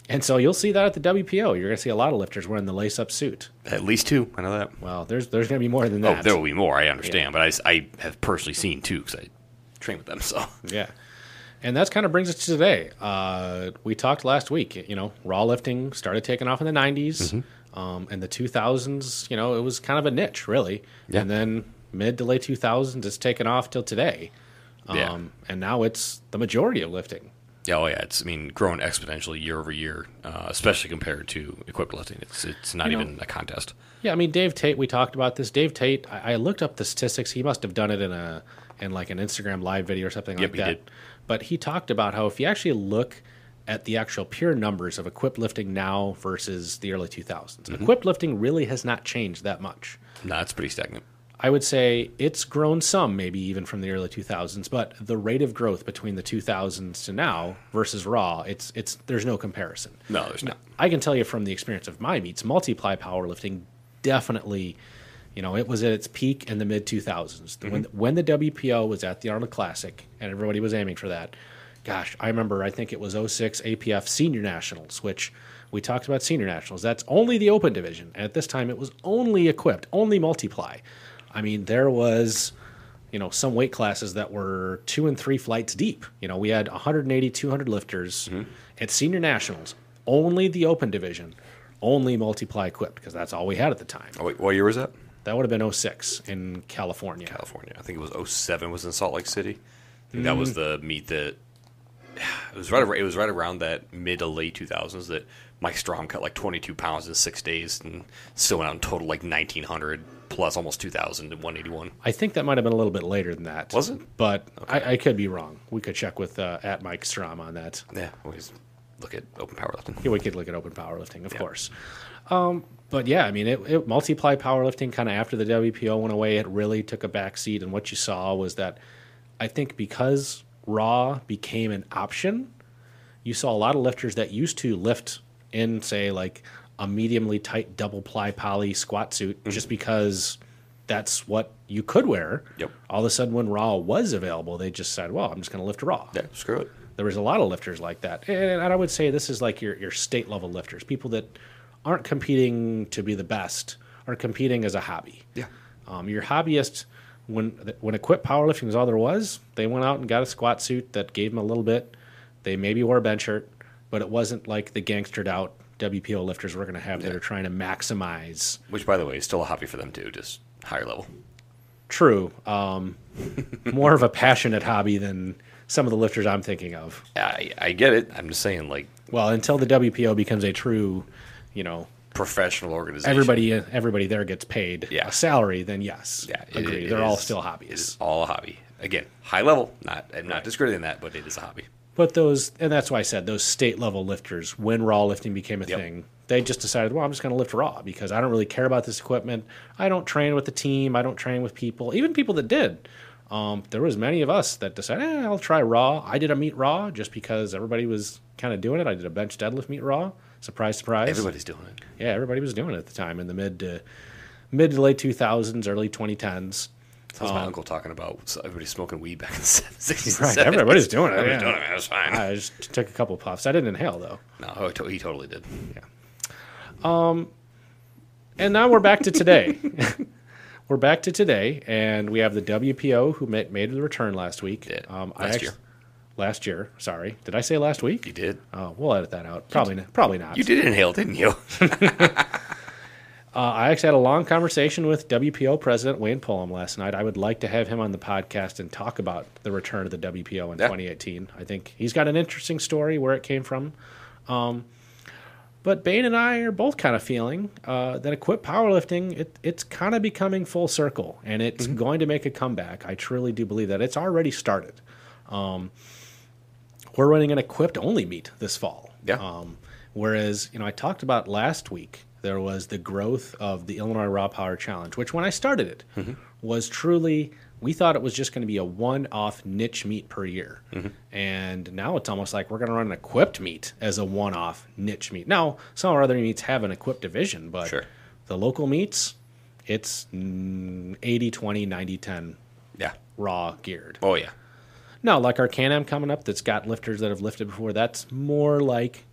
and so you'll see that at the WPO. You're going to see a lot of lifters wearing the lace up suit. At least two. I know that. Well, there's there's going to be more than that. Oh, that. there will be more. I understand, but I, I have personally seen two because I train with them. So Yeah. And that's kind of brings us to today. Uh, we talked last week. You know, raw lifting started taking off in the 90s. Um, in the 2000s, you know, it was kind of a niche, really. Yeah. And then mid to late 2000s, it's taken off till today. Um, Yeah. And now it's the majority of lifting. Yeah, oh yeah, it's I mean growing exponentially year over year, uh, especially compared to equipped lifting. It's it's not You know- even a contest. Yeah, I mean Dave Tate. We talked about this. Dave Tate. I, I looked up the statistics. He must have done it in a in like an Instagram live video or something Yep, like he that. did. But he talked about how if you actually look at the actual pure numbers of equipped lifting now versus the early 2000s, Mm-hmm. equipped lifting really has not changed that much. No, it's pretty stagnant. I would say it's grown some, maybe even from the early 2000s, but the rate of growth between the 2000s to now versus raw, it's it's there's no comparison. No, there's not. I can tell you from the experience of my meets, multiply powerlifting definitely, you know, it was at its peak in the mid 2000s. When mm-hmm. when the WPO was at the Arnold Classic and everybody was aiming for that. Gosh, I remember I think it was 06 APF Senior Nationals, which we talked about Senior Nationals. That's only the open division. And at this time it was only equipped, only multiply. I mean, there was you know some weight classes that were two and three flights deep you know we had 180 200 lifters at senior nationals only the open division only multiply equipped because that's all we had at the time Oh, wait, what year was that? that would have been 06 in california California. I think it was 07 was in Salt Lake City. Think that was Mm. the meet that <sighs> it was right. It was right around that mid to late 2000s that Mike Strom cut like 22 pounds in six days and still went out in total like 1900 plus almost 2000 and 181. i think that might have been a little bit later than that Was it? but I, I could be wrong we could check with uh, at mike strom on that Yeah, always look at open powerlifting. Yeah, we could look at open powerlifting, of course. Um, but yeah, I mean, it, it multiply powerlifting kind of after the WPO went away, it really took a back seat. And what you saw was that I think because Raw became an option, you saw a lot of lifters that used to lift in, say, like a mediumly tight double ply poly squat suit just because that's what you could wear. Yep. All of a sudden, when Raw was available, they just said, well, I'm just going to lift Raw Yeah, screw it. there was a lot of lifters like that and I would say this is like your, your state level lifters people that aren't competing to be the best are competing as a hobby Yeah. um, your hobbyist when when equipped powerlifting was all there was they went out and got a squat suit that gave them a little bit they maybe wore a bench shirt but it wasn't like the gangstered out WPO lifters we're going to have that Yeah. are trying to maximize Which, by the way, is still a hobby for them too, just higher level. true um, <laughs> more of a passionate hobby than some of the lifters I'm thinking of I, I get it. I'm just saying, like well until the WPO becomes a true you know professional organization. everybody everybody there gets paid Yeah. a salary, then yes, yeah, it- agree. it They're all is- still hobbies. is all a hobby. Again, high level. Not I'm not discrediting that, but it is a hobby. But those, and that's why I said those state level lifters, when raw lifting became a Yep. thing, they just decided, well, I'm just going to lift raw because I don't really care about this equipment. I don't train with the team. I don't train with people, even people that did. Um, there was many of us that decided, eh, I'll try raw. I did a meet raw just because everybody was kind of doing it. I did a bench deadlift meet raw. Surprise, surprise. Everybody's doing it. yeah, everybody was doing it at the time in the mid to mid to late 2000s, early 2010s. That was my uncle talking about so everybody smoking weed back in the <laughs> 60s. Right, and 70s. everybody's doing it. Everybody's yeah. doing it. It was fine. I just took a couple puffs. I didn't inhale though. no, he totally did. Yeah. Um, and now we're back to today. <laughs> we're back to today, and we have the WPO who ma- made the return last week. Did. Um, I Last year. Last year. Sorry, did I say last week? You did. Oh, we'll edit that out. Probably not. Probably not. You did inhale, didn't you? <laughs> Uh, I actually had a long conversation with WPO President Wayne Pullum last night. I would like to have him on the podcast and talk about the return of the WPO in Yeah. 2018. I think he's got an interesting story where it came from. Um, but Bain and I are both kind of feeling uh, that equipped powerlifting it, it's kind of becoming full circle and it's Mm-hmm. going to make a comeback. I truly do believe that it's already started. Um, we're running an equipped only meet this fall. Yeah. Um, whereas, you know, I talked about last week, there was the growth of the Illinois Raw Power Challenge, which when I started it Mm-hmm. was truly, we thought it was just going to be a one off niche meet per year. Mm-hmm. And now it's almost like we're going to run an equipped meet as a one off niche meet. Now, some of our other meets have an equipped division, but Sure. the local meets, it's mm, 80 20, 90 10 yeah. raw geared. Oh yeah. No, like our Can-Am coming up that's got lifters that have lifted before, that's more like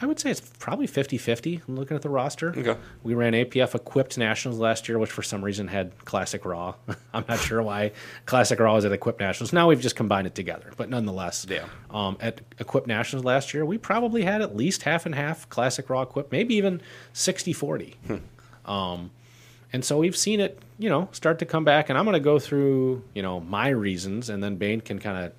I would say it's probably 50 50. I'm looking at the roster. Okay. We ran APF equipped nationals last year, which for some reason had Classic Raw. <laughs> I'm not sure why Classic Raw is at equipped nationals. Now we've just combined it together, but nonetheless. Yeah. Um, at equipped nationals last year, we probably had at least half and half Classic Raw equipped, maybe even 60 40. Um, and so we've seen it, you know, start to come back. And I'm going to go through, you know, my reasons, and then Bain can kind of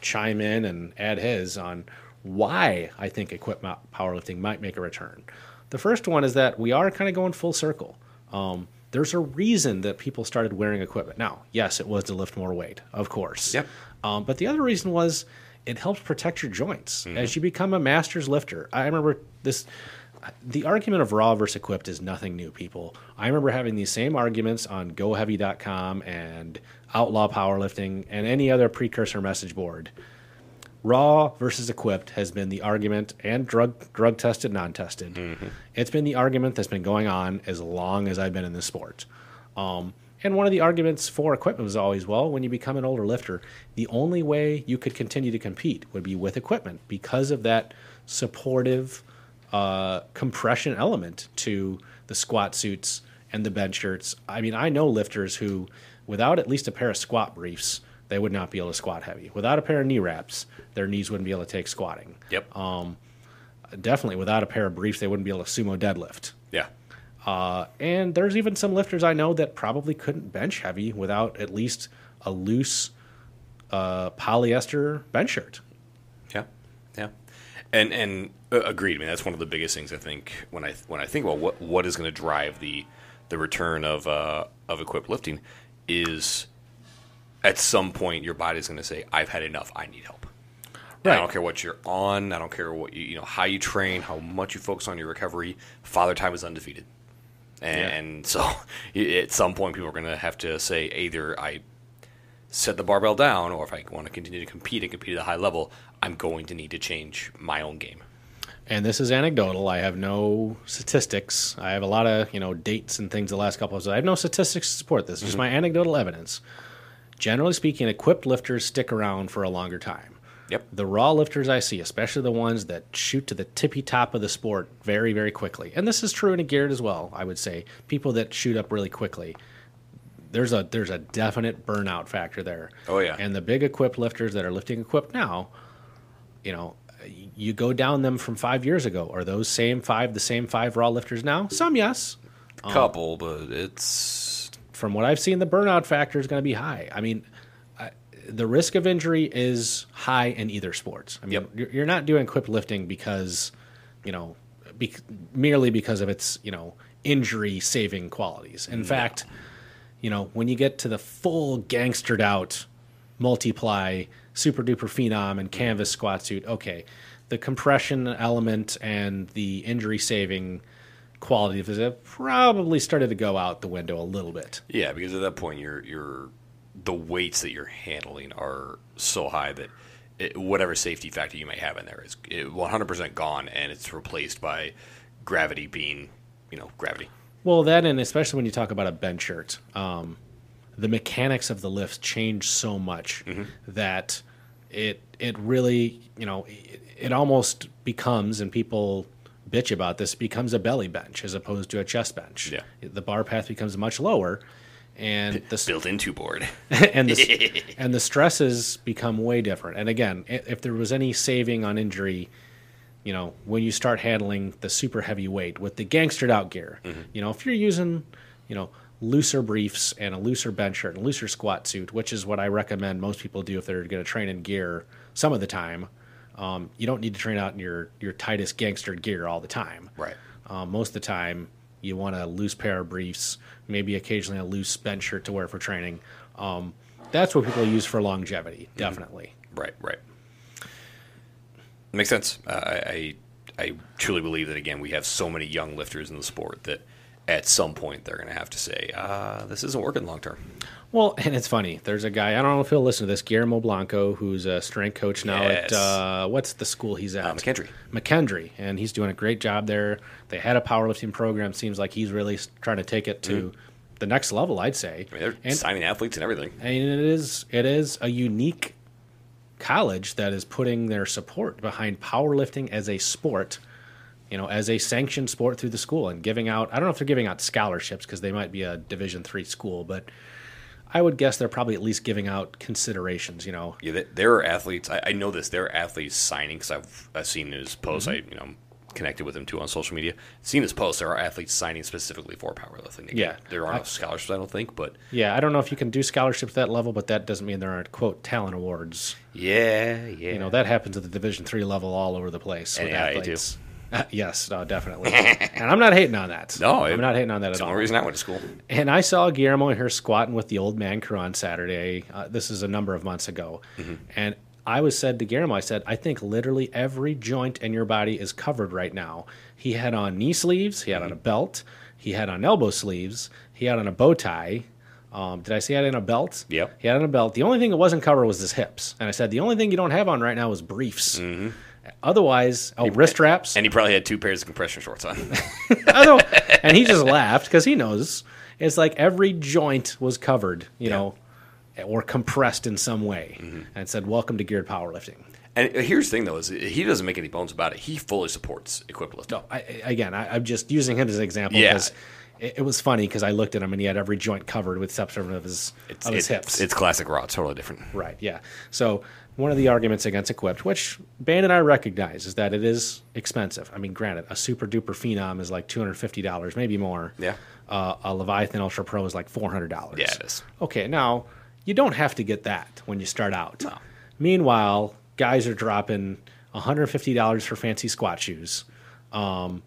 chime in and add his on why I think equipment powerlifting might make a return. The first one is that we are kind of going full circle. Um, there's a reason that people started wearing equipment. Now, yes, it was to lift more weight, of course. Yep. Um, but the other reason was it helps protect your joints as you become a master's lifter. I remember this. The argument of raw versus equipped is nothing new, people. I remember having these same arguments on GoHeavy.com and Outlaw Powerlifting and any other precursor message board. Raw versus equipped has been the argument, and drug drug tested, non tested. It's been the argument that's been going on as long as I've been in this sport. Um, and one of the arguments for equipment was always, well, when you become an older lifter, the only way you could continue to compete would be with equipment because of that supportive uh, compression element to the squat suits and the bench shirts. I mean, I know lifters who, without at least a pair of squat briefs, they would not be able to squat heavy. Without a pair of knee wraps, their knees wouldn't be able to take squatting. Yep. Definitely, without a pair of briefs, they wouldn't be able to sumo deadlift. yeah. Uh, and there's even some lifters I know that probably couldn't bench heavy without at least a loose uh, polyester bench shirt. Yeah, yeah, and and uh, agreed. I mean, that's one of the biggest things I think when I when I think about what what is going to drive the the return of uh, of equipped lifting is at some point your body's going to say, "I've had enough. I need help." Right. I don't care what you're on. I don't care what you you know how you train, how much you focus on your recovery. Father time is undefeated, and, Yeah. <laughs> so at some point people are going to have to say either I set the barbell down, or if I want to continue to compete and compete at a high level, I'm going to need to change my own game. And this is anecdotal. I have no statistics. I have a lot of you know dates and things the last couple of. I have no statistics to support this. Just mm-hmm. my anecdotal evidence. Generally speaking, equipped lifters stick around for a longer time. Yep. the raw lifters I see, especially the ones that shoot to the tippy top of the sport very, very quickly, and this is true in a geared as well. I would say people that shoot up really quickly. There's a there's a definite burnout factor there. Oh, yeah. And the big equipped lifters that are lifting equipped now, you know, you go down them from five years ago. Are those same five the same five raw lifters now? Some yes. A couple, but it's From what I've seen, the burnout factor is going to be high. I mean, I, the risk of injury is high in either sports. I mean, Yep. you're, not doing equipped lifting because, you know, be, merely because of its, you know, injury saving qualities. In fact, you know, when you get to the full gangstered out multiply super duper phenom and canvas squat suit, okay, the compression element and the injury saving quality of it have probably started to go out the window a little bit. yeah, because at that point you're you're the weights that you're handling are so high that it, whatever safety factor you may have in there is 100% gone, and it's replaced by gravity being, you know, gravity. Well, that and especially when you talk about a bench shirt, um, the mechanics of the lifts change so much that it it really you know it, it almost becomes and people bitch about this becomes a belly bench as opposed to a chest bench. Yeah. the bar path becomes much lower, and <laughs> the Built into board. <laughs> and the <laughs> and the stresses become way different. And again, if there was any saving on injury, you know, when you start handling the super heavy weight with the gangstered out gear, mm-hmm. you know, if you're using, you know, looser briefs and a looser bench shirt and looser squat suit, which is what I recommend most people do if they're going to train in gear some of the time. Um, you don't need to train out in your your tightest gangster gear all the time. Right. Um, most of the time, you want a loose pair of briefs, maybe occasionally a loose bench shirt to wear for training. Um, that's what people use for longevity, definitely. Right, right. Makes sense. Uh, I, I I truly believe that again we have so many young lifters in the sport that at some point they're going to have to say, uh, "This isn't working long term." Well, and it's funny. There's a guy I don't know if he'll listen to this, Guillermo Blanco, who's a strength coach now at uh, what's the school he's at? Uh, McKendree. McKendree, and he's doing a great job there. They had a powerlifting program. Seems like he's really trying to take it to the next level. I'd say. I mean, they're And- signing athletes and everything. Mean, it is it is a unique college that is putting their support behind powerlifting as a sport you know, as a sanctioned sport through the school and giving out. I don't know if they're giving out scholarships because they might be a Division three school, but I would guess they're probably at least giving out considerations. You know, yeah, there are athletes. I, I know this. There are athletes signing because I've, I've seen his posts. Mm-hmm. I you know connected with him too on social media. Seen his posts. There are athletes signing specifically for powerlifting. Again, Yeah. there aren't scholarships. I don't think, but yeah, I don't know if you can do scholarships at that level, but that doesn't mean there aren't quote talent awards. yeah, yeah. You know, that happens at the Division three level all over the place. with too. athletes. Uh, yes, no, definitely. and I'm not hating on that. No, I'm not hating on that at the all. only reason I went to school. And I saw Guillermo here squatting with the old man crew on Saturday. Uh, this is a number of months ago. And I was said to Guillermo, I said, I think literally every joint in your body is covered right now. He had on knee sleeves, he had on a belt, he had on elbow sleeves, he had on a bow tie. Um, did I say he had on a belt? Yep. He had on a belt. The only thing that wasn't covered was his hips. And I said, the only thing you don't have on right now is briefs. Otherwise, oh, wrist straps. And he probably had two pairs of compression shorts on. <laughs> And he just laughed because he knows it's like every joint was covered, you know, or compressed in some way, mm-hmm. and said, "Welcome to geared powerlifting." and uh, here's the thing, though, is he doesn't make any bones about it. He fully supports equipped lifting. No, I, again, I, I'm just using him as an example Yeah. because it, it was funny because I looked at him and he had every joint covered with exception of his It's, of his hips. It's classic raw. Totally different. Right, yeah. So one of the arguments against equipped, which Bain and I recognize, is that it is expensive. I mean, granted, a super duper phenom is like two hundred fifty dollars, maybe more. Yeah. Uh, a Leviathan Ultra Pro is like four hundred dollars. Yeah, it is. Okay, now you don't have to get that when you start out. Meanwhile, guys are dropping one hundred fifty dollars for fancy squat shoes. Um,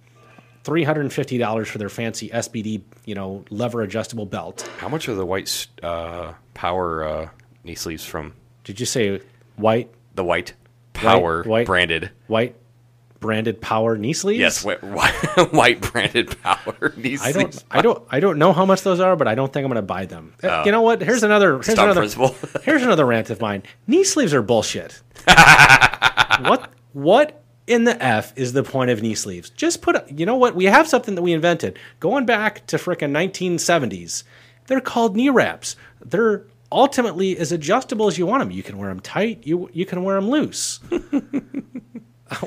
Three hundred and fifty dollars for their fancy SBD, you know, lever adjustable belt. How much are the white uh, power uh, knee sleeves from Did you say white the white power white- branded? white branded power knee sleeves? Yes, white, <laughs> white branded power <laughs> knee sleeves. I don't. I don't, I don't know how much those are, but I don't think I'm going to buy them. Uh, Oh. You know what? Here's another. Here's another. principle. <laughs> here's another rant of mine. Knee sleeves are bullshit. what? What in the f is the point of knee sleeves? Just put. You know what? We have something that we invented going back to frickin' 1970s. They're called knee wraps. They're ultimately as adjustable as you want them. You can wear them tight. You you can wear them loose. <laughs>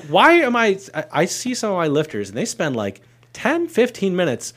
why am I, I I see some of my lifters and they spend like 10 15 minutes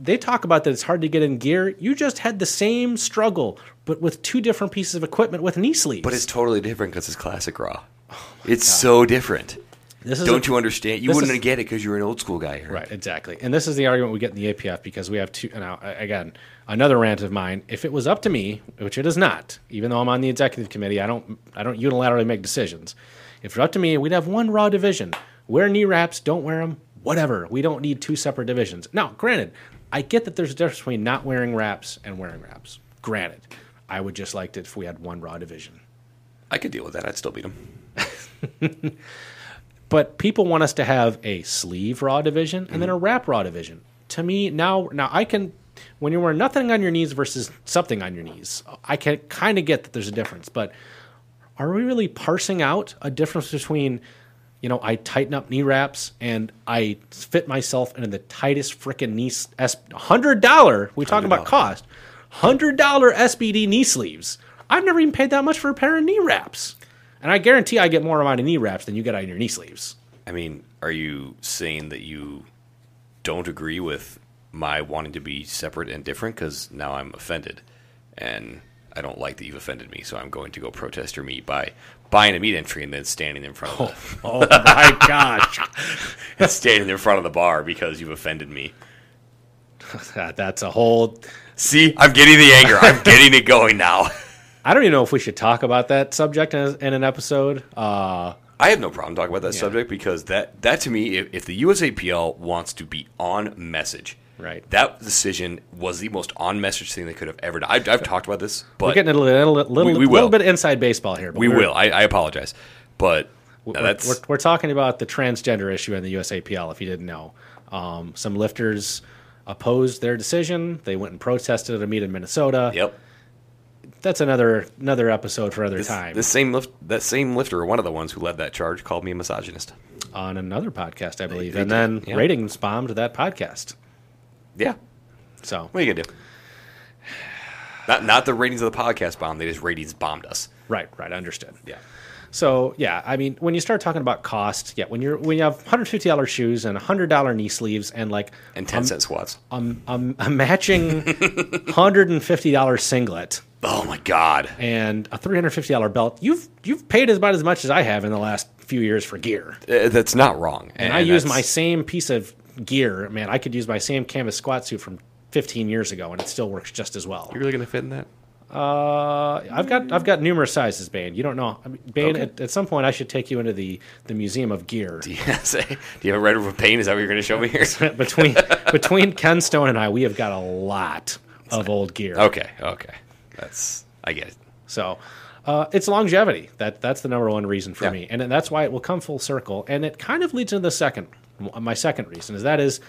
they talk about that it's hard to get in gear you just had the same struggle but with two different pieces of equipment with knee sleeves But it's totally different because it's classic raw. Oh it's so different. this is Don't a- you understand? You wouldn't is- get it because you're an old school guy. Here. right exactly and this is the argument we get in the apf because we have two now again another rant of mine. If it was up to me which it is not even though i'm on the executive committee i don't i don't unilaterally make decisions. If it were up to me we'd have one raw division. Wear knee wraps don't wear them whatever. We don't need two separate divisions. Now granted i get that there's a difference between not wearing wraps and wearing wraps. Granted i would just like it if we had one raw division. I could deal with that. I'd still beat him. <laughs> but people want us to have a sleeve raw division and then a mm-hmm. wrap raw division. To me, now now I can when you wear nothing on your knees versus something on your knees, I can kind of get that there's a difference. But are we really parsing out a difference between you know, I tighten up knee wraps and I fit myself into the tightest freaking knee s hundred dollar. We talking about cost hundred dollar SBD knee sleeves. I've never even paid that much for a pair of knee wraps, and I guarantee I get more amount of knee wraps than you get on your knee sleeves. I mean, are you saying that you don't agree with my wanting to be separate and different? Because now I'm offended, and I don't like that you've offended me. So I'm going to go protest your meat by buying a meat entry and then standing in front of Oh my gosh, <laughs> the, standing in front of the bar because you've offended me. <laughs> That's a whole. See, I'm getting the anger. I'm <laughs> getting it going now. I don't even know if we should talk about that subject in, in an episode. Uh, I have no problem talking about that subject because that that to me, if, if the USAPL wants to be on message, Right. that decision was the most on message thing they could have ever done. I've, I've talked about this, but we're getting a little, little, little, We- we little bit inside baseball here. But we will. I, I apologize, but We're, that's we're, we're talking about the transgender issue in the USAPL. If you didn't know, um, some lifters opposed their decision. They went and protested at a meet in Minnesota. yep. That's another another episode for other This, time this same lift, that same lifter, one of the ones who led that charge, called me a misogynist. on another podcast, I believe, they and did, then yeah. ratings bombed that podcast. Yeah, So what are you gonna do? Not not the ratings of the podcast bomb. They just ratings bombed us. right, right, understood. Yeah. So yeah, I mean, when you start talking about cost, yeah, when you're when you have hundred fifty dollars shoes and hundred dollar knee sleeves and like And 10 cent squats. um, um, a matching <laughs> hundred and fifty dollars singlet Oh my God. and a three hundred fifty dollar belt, you've you've paid about as much as I have in the last few years for gear. Uh, That's not wrong. And, I use my same piece of gear. Man, I could use my same canvas squat suit from fifteen years ago, and it still works just as well. You're really going to fit in that? Uh, I've got I've got numerous sizes, Bain. You don't know, I mean, Bain. Okay. At, at some point, I should take you into the the museum of gear. <laughs> Yes. Do you have a red of pain? Is that what you're going to show me here? <laughs> between between Ken Stone and I, we have got a lot of old gear. okay. Okay. That's, I get it. So uh, it's longevity. That that's the number one reason for Yeah. me, and that's why it will come full circle. And it kind of leads into the second. My second reason is that is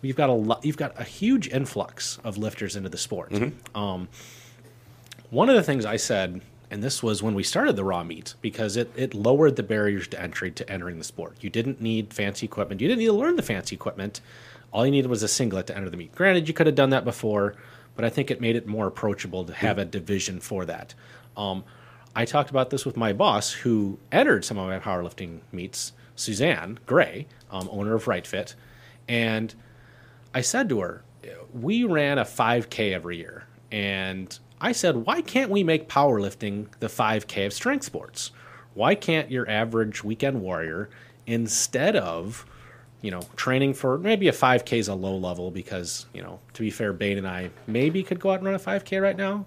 we've got a lot. You've got a huge influx of lifters into the sport. Mm-hmm. Um, one of the things I said, and this was when we started the raw meat, because it, it lowered the barriers to entry to entering the sport. You didn't need fancy equipment. You didn't need to learn the fancy equipment. All you needed was a singlet to enter the meet. Granted, you could have done that before, but I think it made it more approachable to have a division for that. Um, I talked about this with my boss, who entered some of my powerlifting meets, Suzanne Gray, um, owner of Right Fit, and I said to her, we ran a 5K every year. And I said, why can't we make powerlifting the 5K of strength sports? Why can't your average weekend warrior, instead of, you know, training for maybe a 5K is a low level because, you know, to be fair, Bain and I maybe could go out and run a 5K right now.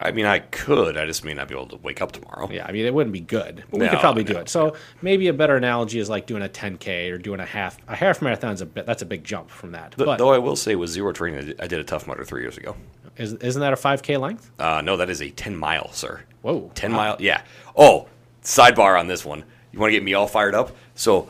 I mean, I could. I just may not be able to wake up tomorrow. Yeah, I mean, it wouldn't be good, but we No, could probably do it. So maybe a better analogy is like doing a 10K or doing a half. A half marathon's a bit, that's a big jump from that. Th- but Though I will say, with zero training, I did, a tough mudder three years ago. is, isn't that a 5K length? Uh, no, that is a 10 mile, sir. Whoa. 10 Wow. mile, yeah. Oh, sidebar on this one. You want to get me all fired up? So,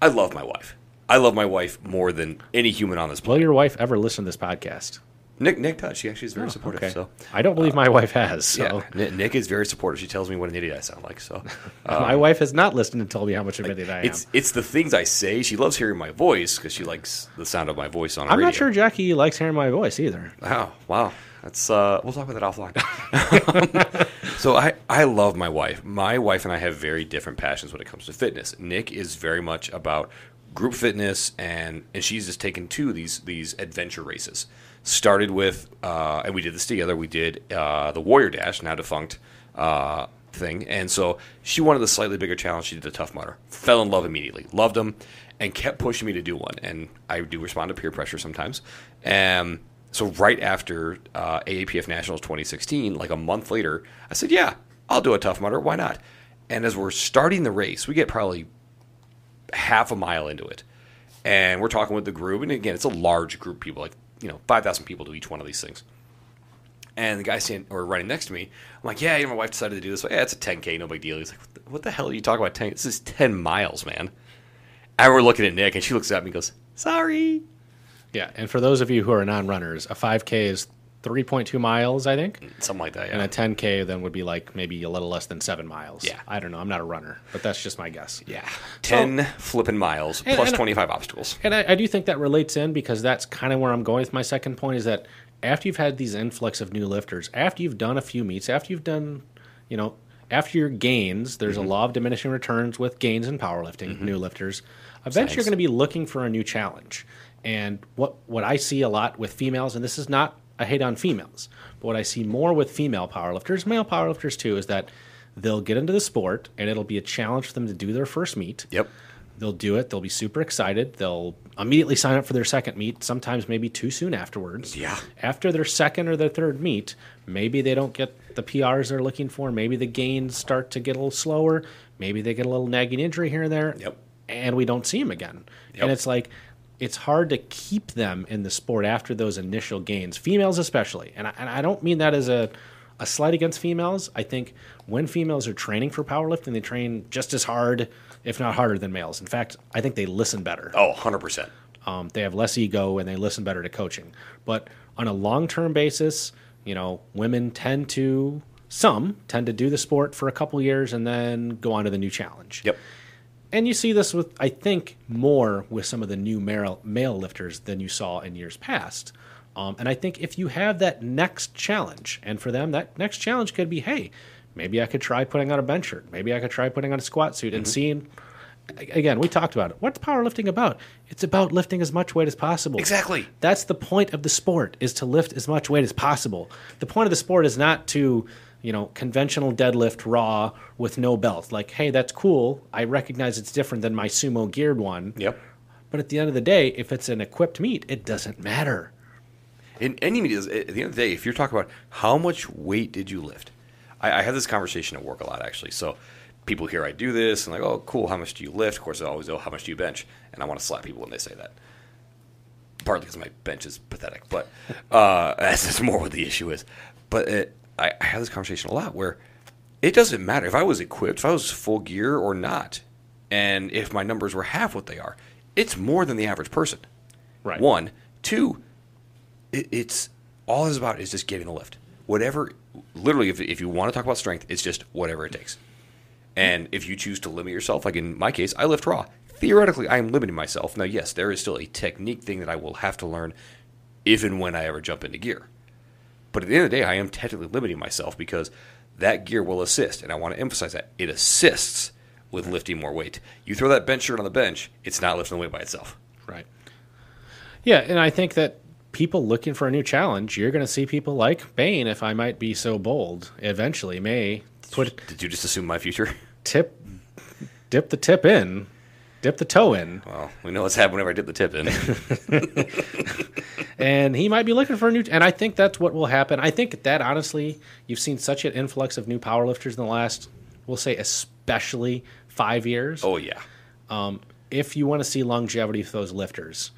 I love my wife. I love my wife more than any human on this planet. Will your wife ever listen to this podcast? Nick, Nick does. She actually is very supportive. Oh, Okay. So, I don't believe my wife has. So yeah, Ni- Nick is very supportive. She tells me what an idiot I sound like. So, uh, <laughs> my wife has not listened and told me how much of an idiot I am. it's it's the things I say. She loves hearing my voice because she likes the sound of my voice on. I'm radio. not sure Jackie likes hearing my voice either. Wow, wow. That's uh we'll talk about that offline. <laughs> so I I love my wife. My wife and I have very different passions when it comes to fitness. Nick is very much about group fitness and and she's just taken two of these these adventure races. Started with uh and we did this together. We did uh the Warrior Dash, now defunct uh thing. And so she wanted the slightly bigger challenge. She did the Tough Mudder. Fell in love immediately. Loved them and kept pushing me to do one. And I do respond to peer pressure sometimes. Um so right after uh, AAPF Nationals 2016, like a month later, I said, "Yeah, I'll do a Tough Mudder. Why not?" And as we're starting the race, we get probably half a mile into it, and we're talking with the group. And again, it's a large group of people, like you know, five thousand people to each one of these things. And the guy standing or running next to me, I'm like, "Yeah, you know, my wife decided to do this. Yeah, it's a 10k, no big deal." He's like, "What the, what the hell are you talking about? 10? This is 10 miles, man." And we're looking at Nick, and she looks at me and goes, "Sorry." Yeah, and for those of you who are non-runners, a 5K is 3.2 miles, I think, Something like that. Yeah. and a 10K then would be like maybe a little less than seven miles. Yeah. I don't know. I'm not a runner, but that's just my guess. Yeah, ten flipping miles And- plus and- twenty five obstacles. And I, I do think that relates in because that's kind of where I'm going with my second point is that after you've had these influx of new lifters, after you've done a few meets, after you've done, you know, after your gains, there's a mm-hmm. law of diminishing returns with gains in powerlifting, mm-hmm. new lifters. Eventually, you're going to be looking for a new challenge. And what what I see a lot with females, and this is not a hate on females, but what I see more with female powerlifters, male powerlifters too, is that they'll get into the sport and it'll be a challenge for them to do their first meet. Yep. They'll do it. They'll be super excited. They'll immediately sign up for their second meet, sometimes maybe too soon afterwards. Yeah. After their second or their third meet, maybe they don't get the PRs they're looking for. Maybe the gains start to get a little slower. Maybe they get a little nagging injury here and there. Yep. And we don't see them again. Yep. And it's like, it's hard to keep them in the sport after those initial gains, females especially. And I, and I don't mean that as a, a slight against females. I think when females are training for powerlifting, they train just as hard, if not harder, than males. In fact, I think they listen better. Oh, 100 percent. Um, they have less ego and they listen better to coaching. But on a long term basis, you know, women tend to, some tend to do the sport for a couple years and then go on to the new challenge. Yep. And you see this with, I think, more with some of the new male, male lifters than you saw in years past. Um, and I think if you have that next challenge, and for them, that next challenge could be, hey, maybe I could try putting on a bench shirt. Maybe I could try putting on a squat suit and seeing. Again, we talked about it. What's powerlifting about? It's about lifting as much weight as possible. Exactly. That's the point of the sport is to lift as much weight as possible. The point of the sport is not to, you know, conventional deadlift raw with no belt. Like, hey, that's cool. I recognize it's different than my sumo geared one. Yep. But at the end of the day, if it's an equipped meet, it doesn't matter. In any media, at the end of the day, if you're talking about how much weight did you lift, I, I have this conversation at work a lot actually. So people hear I do this and like, oh, cool. How much do you lift? Of course, I always know how much do you bench, and I want to slap people when they say that. Partly because my bench is pathetic, but uh, <laughs> that's just more what the issue is. But it, I, I have this conversation a lot where it doesn't matter if I was equipped, if I was full gear or not, and if my numbers were half what they are, it's more than the average person. Right. One, two, it, it's all it's about is just getting the lift. Whatever, literally, if, if you want to talk about strength, it's just whatever it takes. And if you choose to limit yourself, like in my case, I lift raw. Theoretically, I am limiting myself. Now, yes, there is still a technique thing that I will have to learn if and when I ever jump into gear. But at the end of the day, I am technically limiting myself because that gear will assist. And I want to emphasize that it assists with lifting more weight. You throw that bench shirt on the bench, it's not lifting the weight by itself. Right. Yeah, and I think that people looking for a new challenge, you're going to see people like Bain, if I might be so bold, eventually may put Did you just assume my future? tip, dip the tip in, dip the toe in, Well, we know what's happened whenever I dip the tip in. <laughs> and he might be looking for a new. And I think that's what will happen. I think that honestly, you've seen such an influx of new powerlifters in the last, we'll say, especially five years. oh, yeah. if you want to see longevity for those lifters,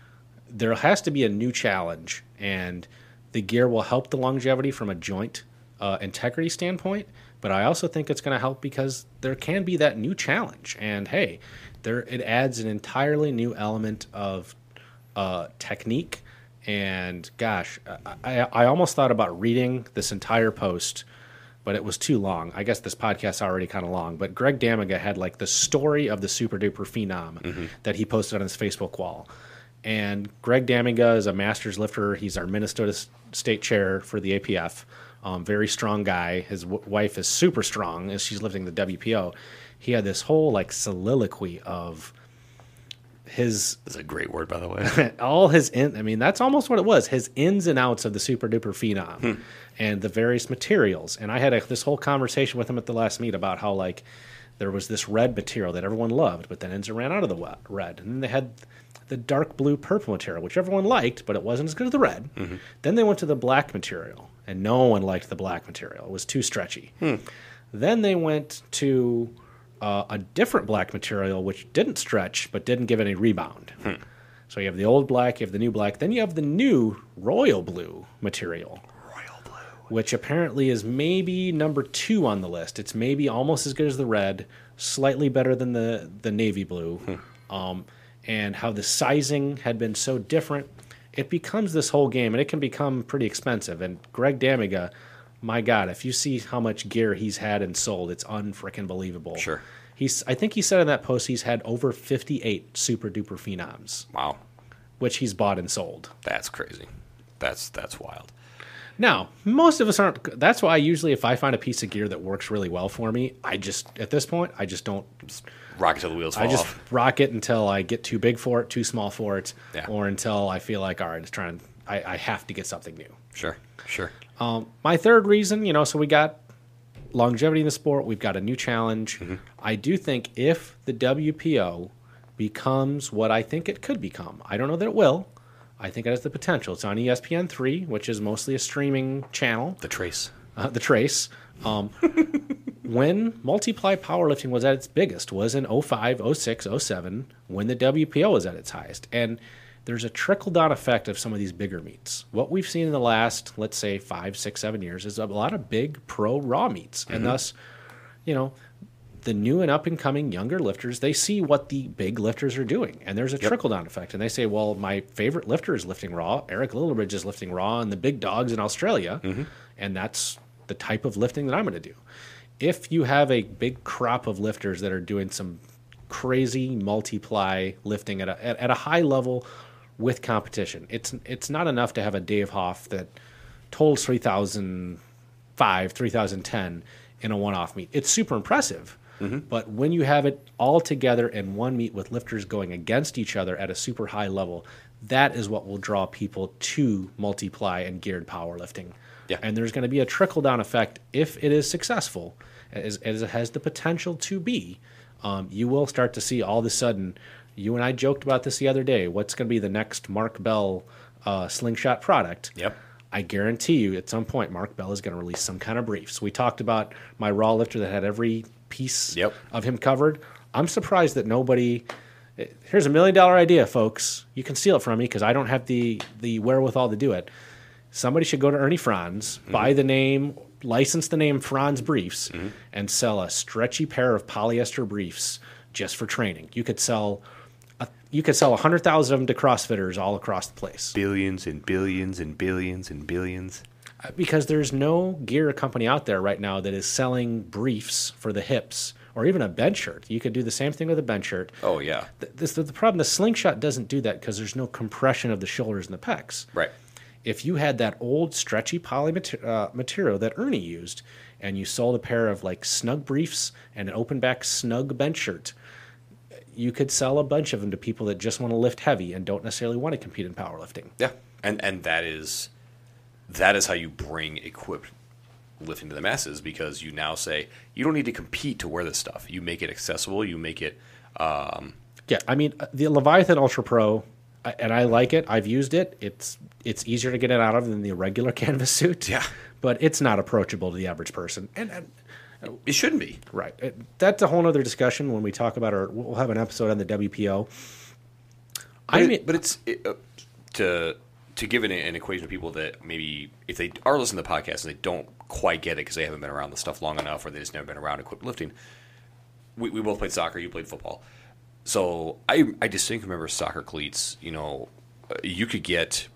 there has to be a new challenge, and the gear will help the longevity from a joint uh, integrity standpoint. But I also think it's going to help because there can be that new challenge, and hey, there it adds an entirely new element of uh, technique. And gosh, I, I almost thought about reading this entire post but it was too long. I guess this podcast's already kind of long. But Greg Damiga had like the story of the super duper phenom that he posted on his Facebook wall. And Greg Damiga is a master's lifter. He's our Minnesota state chair for the APF. Um, very strong guy. His w- wife is super strong as she's lifting the WPO. He had this whole like soliloquy of his That's a great word, by the way. <laughs> all his in I mean that's almost what it was his ins and outs of the super duper phenom hmm. and the various materials. And I had a, this whole conversation with him at the last meet about how like there was this red material that everyone loved but then Inzer ran out of the red. And then they had the dark blue purple material which everyone liked but it wasn't as good as the red. Mm-hmm. Then they went to the black material and no one liked the black material. It was too stretchy. Hmm. Then they went to uh, a different black material which didn't stretch but didn't give any rebound. So you have the old black, you have the new black, then you have the new royal blue material, Royal blue. which apparently is maybe number two on the list. It's maybe almost as good as the red, slightly better than the the navy blue. Um, and how the sizing had been so different, it becomes this whole game, and it can become pretty expensive. And Greg Damiga, my God, if you see how much gear he's had and sold, it's unfreaking believable. Sure. He's, I think he said in that post he's had over 58 super duper phenoms, Wow. which he's bought and sold. That's crazy. That's that's wild. Now, most of us aren't. That's why usually, if I find a piece of gear that works really well for me, I just at this point, I just don't. Rock it till the wheels fall I just off. rock it until I get too big for it, too small for it, Yeah. or until I feel like all right, it's trying. I, I have to get something new. Sure. Sure. Um, my third reason, you know, so we got longevity in the sport. We've got a new challenge. Mm-hmm. I do think if the WPO becomes what I think it could become, I don't know that it will. I think it has the potential. It's on ESPN three, which is mostly a streaming channel. The trace. uh, the trace. Um, <laughs> when multiply powerlifting was at its biggest was in 05, 06, 07, when the WPO was at its highest. And there's a trickle down effect of some of these bigger meets. What we've seen in the last, let's say, five, six, seven years is a lot of big pro raw meets. And mm-hmm. thus, you know, the new and up and coming younger lifters, they see what the big lifters are doing. And there's a trickle down effect. And they say, well, my favorite lifter is lifting raw. Eric Lillibridge is lifting raw and the big dogs in Australia. Mm-hmm. And that's the type of lifting that I'm going to do. If you have a big crop of lifters that are doing some crazy multiply lifting at a, at, at a high level with competition, it's, it's not enough to have a Dave Hoff that totals 3005, 3010 in a one-off meet. It's super impressive. But when you have it all together in one meet with lifters going against each other at a super high level, that is what will draw people to multiply and geared powerlifting. Yeah. And there's going to be a trickle down effect if it is successful, as, as it has the potential to be. Um, you will start to see all of a sudden. You and I joked about this the other day. What's going to be the next Mark Bell uh, slingshot product? Yep. I guarantee you, at some point, Mark Bell is going to release some kind of briefs. We talked about my raw lifter that had every piece Yep. of him covered. I'm surprised that nobody. eh, Here's a million dollar idea, folks. You can steal it from me because I don't have the the wherewithal to do it. Somebody should go to Ernie Frantz, buy the name, license the name Frantz Briefs, and sell a stretchy pair of polyester briefs just for training. You could sell. You could sell hundred thousand of them to CrossFitters all across the place. Billions and billions and billions and billions. because there's no gear company out there right now that is selling briefs for the hips or even a bench shirt. You could do the same thing with a bench shirt. Oh yeah. Th- This, the problem, the slingshot doesn't do that because there's no compression of the shoulders and the pecs. Right. If you had that old stretchy poly mater- uh, material that Ernie used, and you sold a pair of like snug briefs and an open back snug bench shirt, you could sell a bunch of them to people that just want to lift heavy and don't necessarily want to compete in powerlifting. Yeah, and and that is that is how you bring equipped lifting to the masses because you now say you don't need to compete to wear this stuff. You make it accessible. You make it. Um, Yeah, I mean the Leviathan Ultra Pro, and I like it. I've used it. It's it's easier to get it out of than the regular <laughs> canvas suit. Yeah. but it's not approachable to the average person. And, and it shouldn't be. right, it, that's a whole other discussion when we talk about our. We'll have an episode on the WPO. But, I it- mean, but it's it, uh, to to give an, an equation to people that maybe if they are listening to the podcast and they don't quite get it because they haven't been around the stuff long enough or they just never been around equipped lifting. We, we both played soccer. You played football. So I I distinctly remember soccer cleats. You know, uh, you could get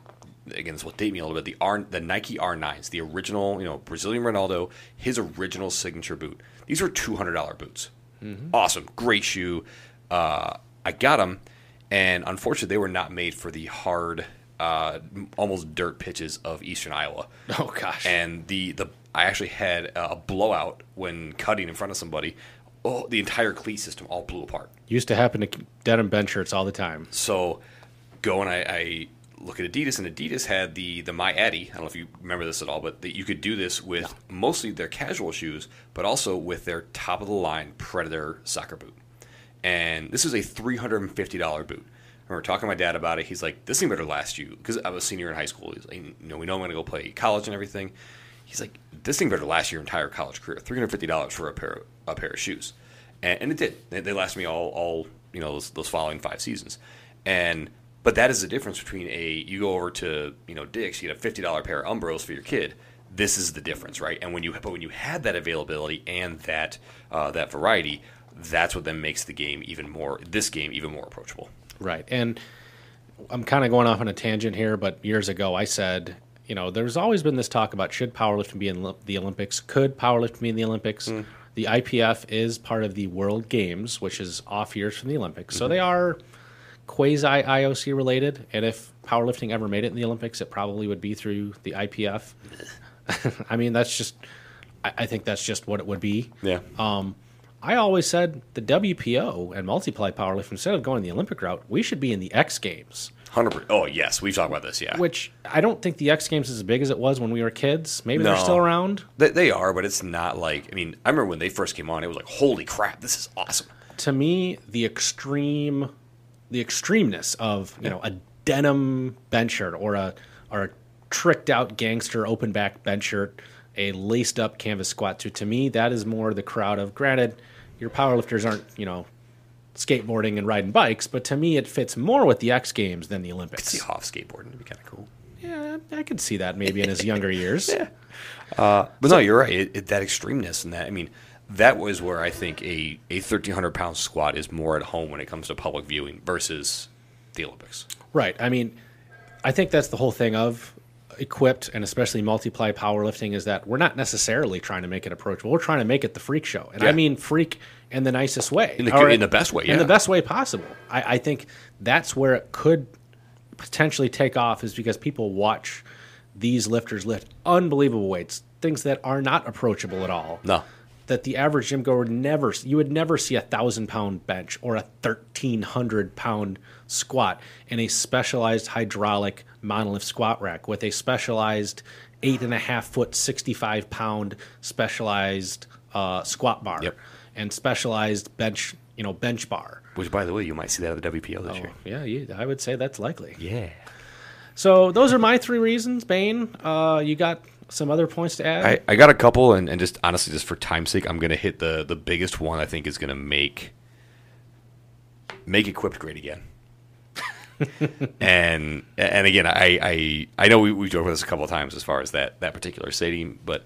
again. This will date me a little bit. The R the Nike R9s, the original. You know, Brazilian Ronaldo, his original signature boot. These were two hundred dollar boots. Awesome, great shoe. Uh, I got them, and unfortunately, they were not made for the hard, uh, almost dirt pitches of Eastern Iowa. <laughs> oh gosh, And the, the I actually had a blowout when cutting in front of somebody. Oh, the entire cleat system all blew apart. used to happen to denim bench shirts all the time. So go and I, I look at Adidas, and Adidas had the the My Addy. I don't know if you remember this at all, but that you could do this with mostly their casual shoes, but also with their top of the line Predator soccer boot. And this is a three hundred and fifty dollar boot. I remember talking to my dad about it. He's like, "This thing better last you," because I was a senior in high school. He's like, "You know, we know I'm going to go play college and everything." He's like, "This thing better last your entire college career. Three hundred fifty dollars for a pair of, a pair of shoes," and, and it did. They, they lasted me all all you know those, those following five seasons. And but that is the difference between a you go over to you know Dick's, you get a fifty dollar pair of Umbros for your kid. This is the difference, right? And when you but when you had that availability and that uh, that variety, that's what then makes the game even more this game even more approachable. Right. And I'm kind of going off on a tangent here, but years ago I said, you know, there's always been this talk about should powerlifting be in the Olympics? Could powerlifting be in the Olympics? The IPF is part of the World Games, which is off years from the Olympics. So they are quasi IOC related. And if powerlifting ever made it in the Olympics, it probably would be through the IPF. <laughs> I mean, that's just, I, I think that's just what it would be. Yeah. Um, I always said the WPO and multiply powerlifting, instead of going the Olympic route, we should be in the X Games, Hundred. Oh yes, we've talked about this. Yeah, which I don't think the X Games is as big as it was when we were kids. Maybe they're still around. they, they are, but it's not like. I mean, I remember when they first came on, it was like, holy crap, this is awesome. To me, the extreme, the extremeness of you know a denim bench shirt or a or a tricked out gangster open back bench shirt, a laced up canvas squat suit. To me, that is more the crowd of. Granted, your powerlifters aren't you know skateboarding and riding bikes, but to me, it fits more with the X Games than the Olympics. I could See Hoff skateboarding would be kind of cool. Yeah, I could see that maybe in his younger years. <laughs> Yeah. Uh, but no, you're right. It, it, that extremeness and that, I mean, that was where I think a, a 1,300 pound squat is more at home when it comes to public viewing versus the Olympics. Right. I mean, I think that's the whole thing of equipped and especially multiply powerlifting is that we're not necessarily trying to make it approachable. We're trying to make it the freak show. And I mean freak in the nicest way. In the- in the best way, In the best way possible. I, I think that's where it could potentially take off is because people watch these lifters lift unbelievable weights, things that are not approachable at all. No. That the average gym goer would never you would never see a thousand pound bench or a thirteen hundred pound squat in a specialized hydraulic monolith squat rack with a specialized eight and a half foot, sixty five pound specialized uh, squat bar Yep. and specialized bench you know bench bar. Which, by the way, you might see that at the WPO this year. Yeah, you, I would say that's likely. Yeah. So those are my three reasons, Bain. Uh, you got some other points to add? I, I got a couple, and, and just honestly, just for time's sake, I'm going to hit the the biggest one. I think is going to make make equipped great again. <laughs> and and again, I I, I know we we joked with this a couple of times as far as that that particular stadium, but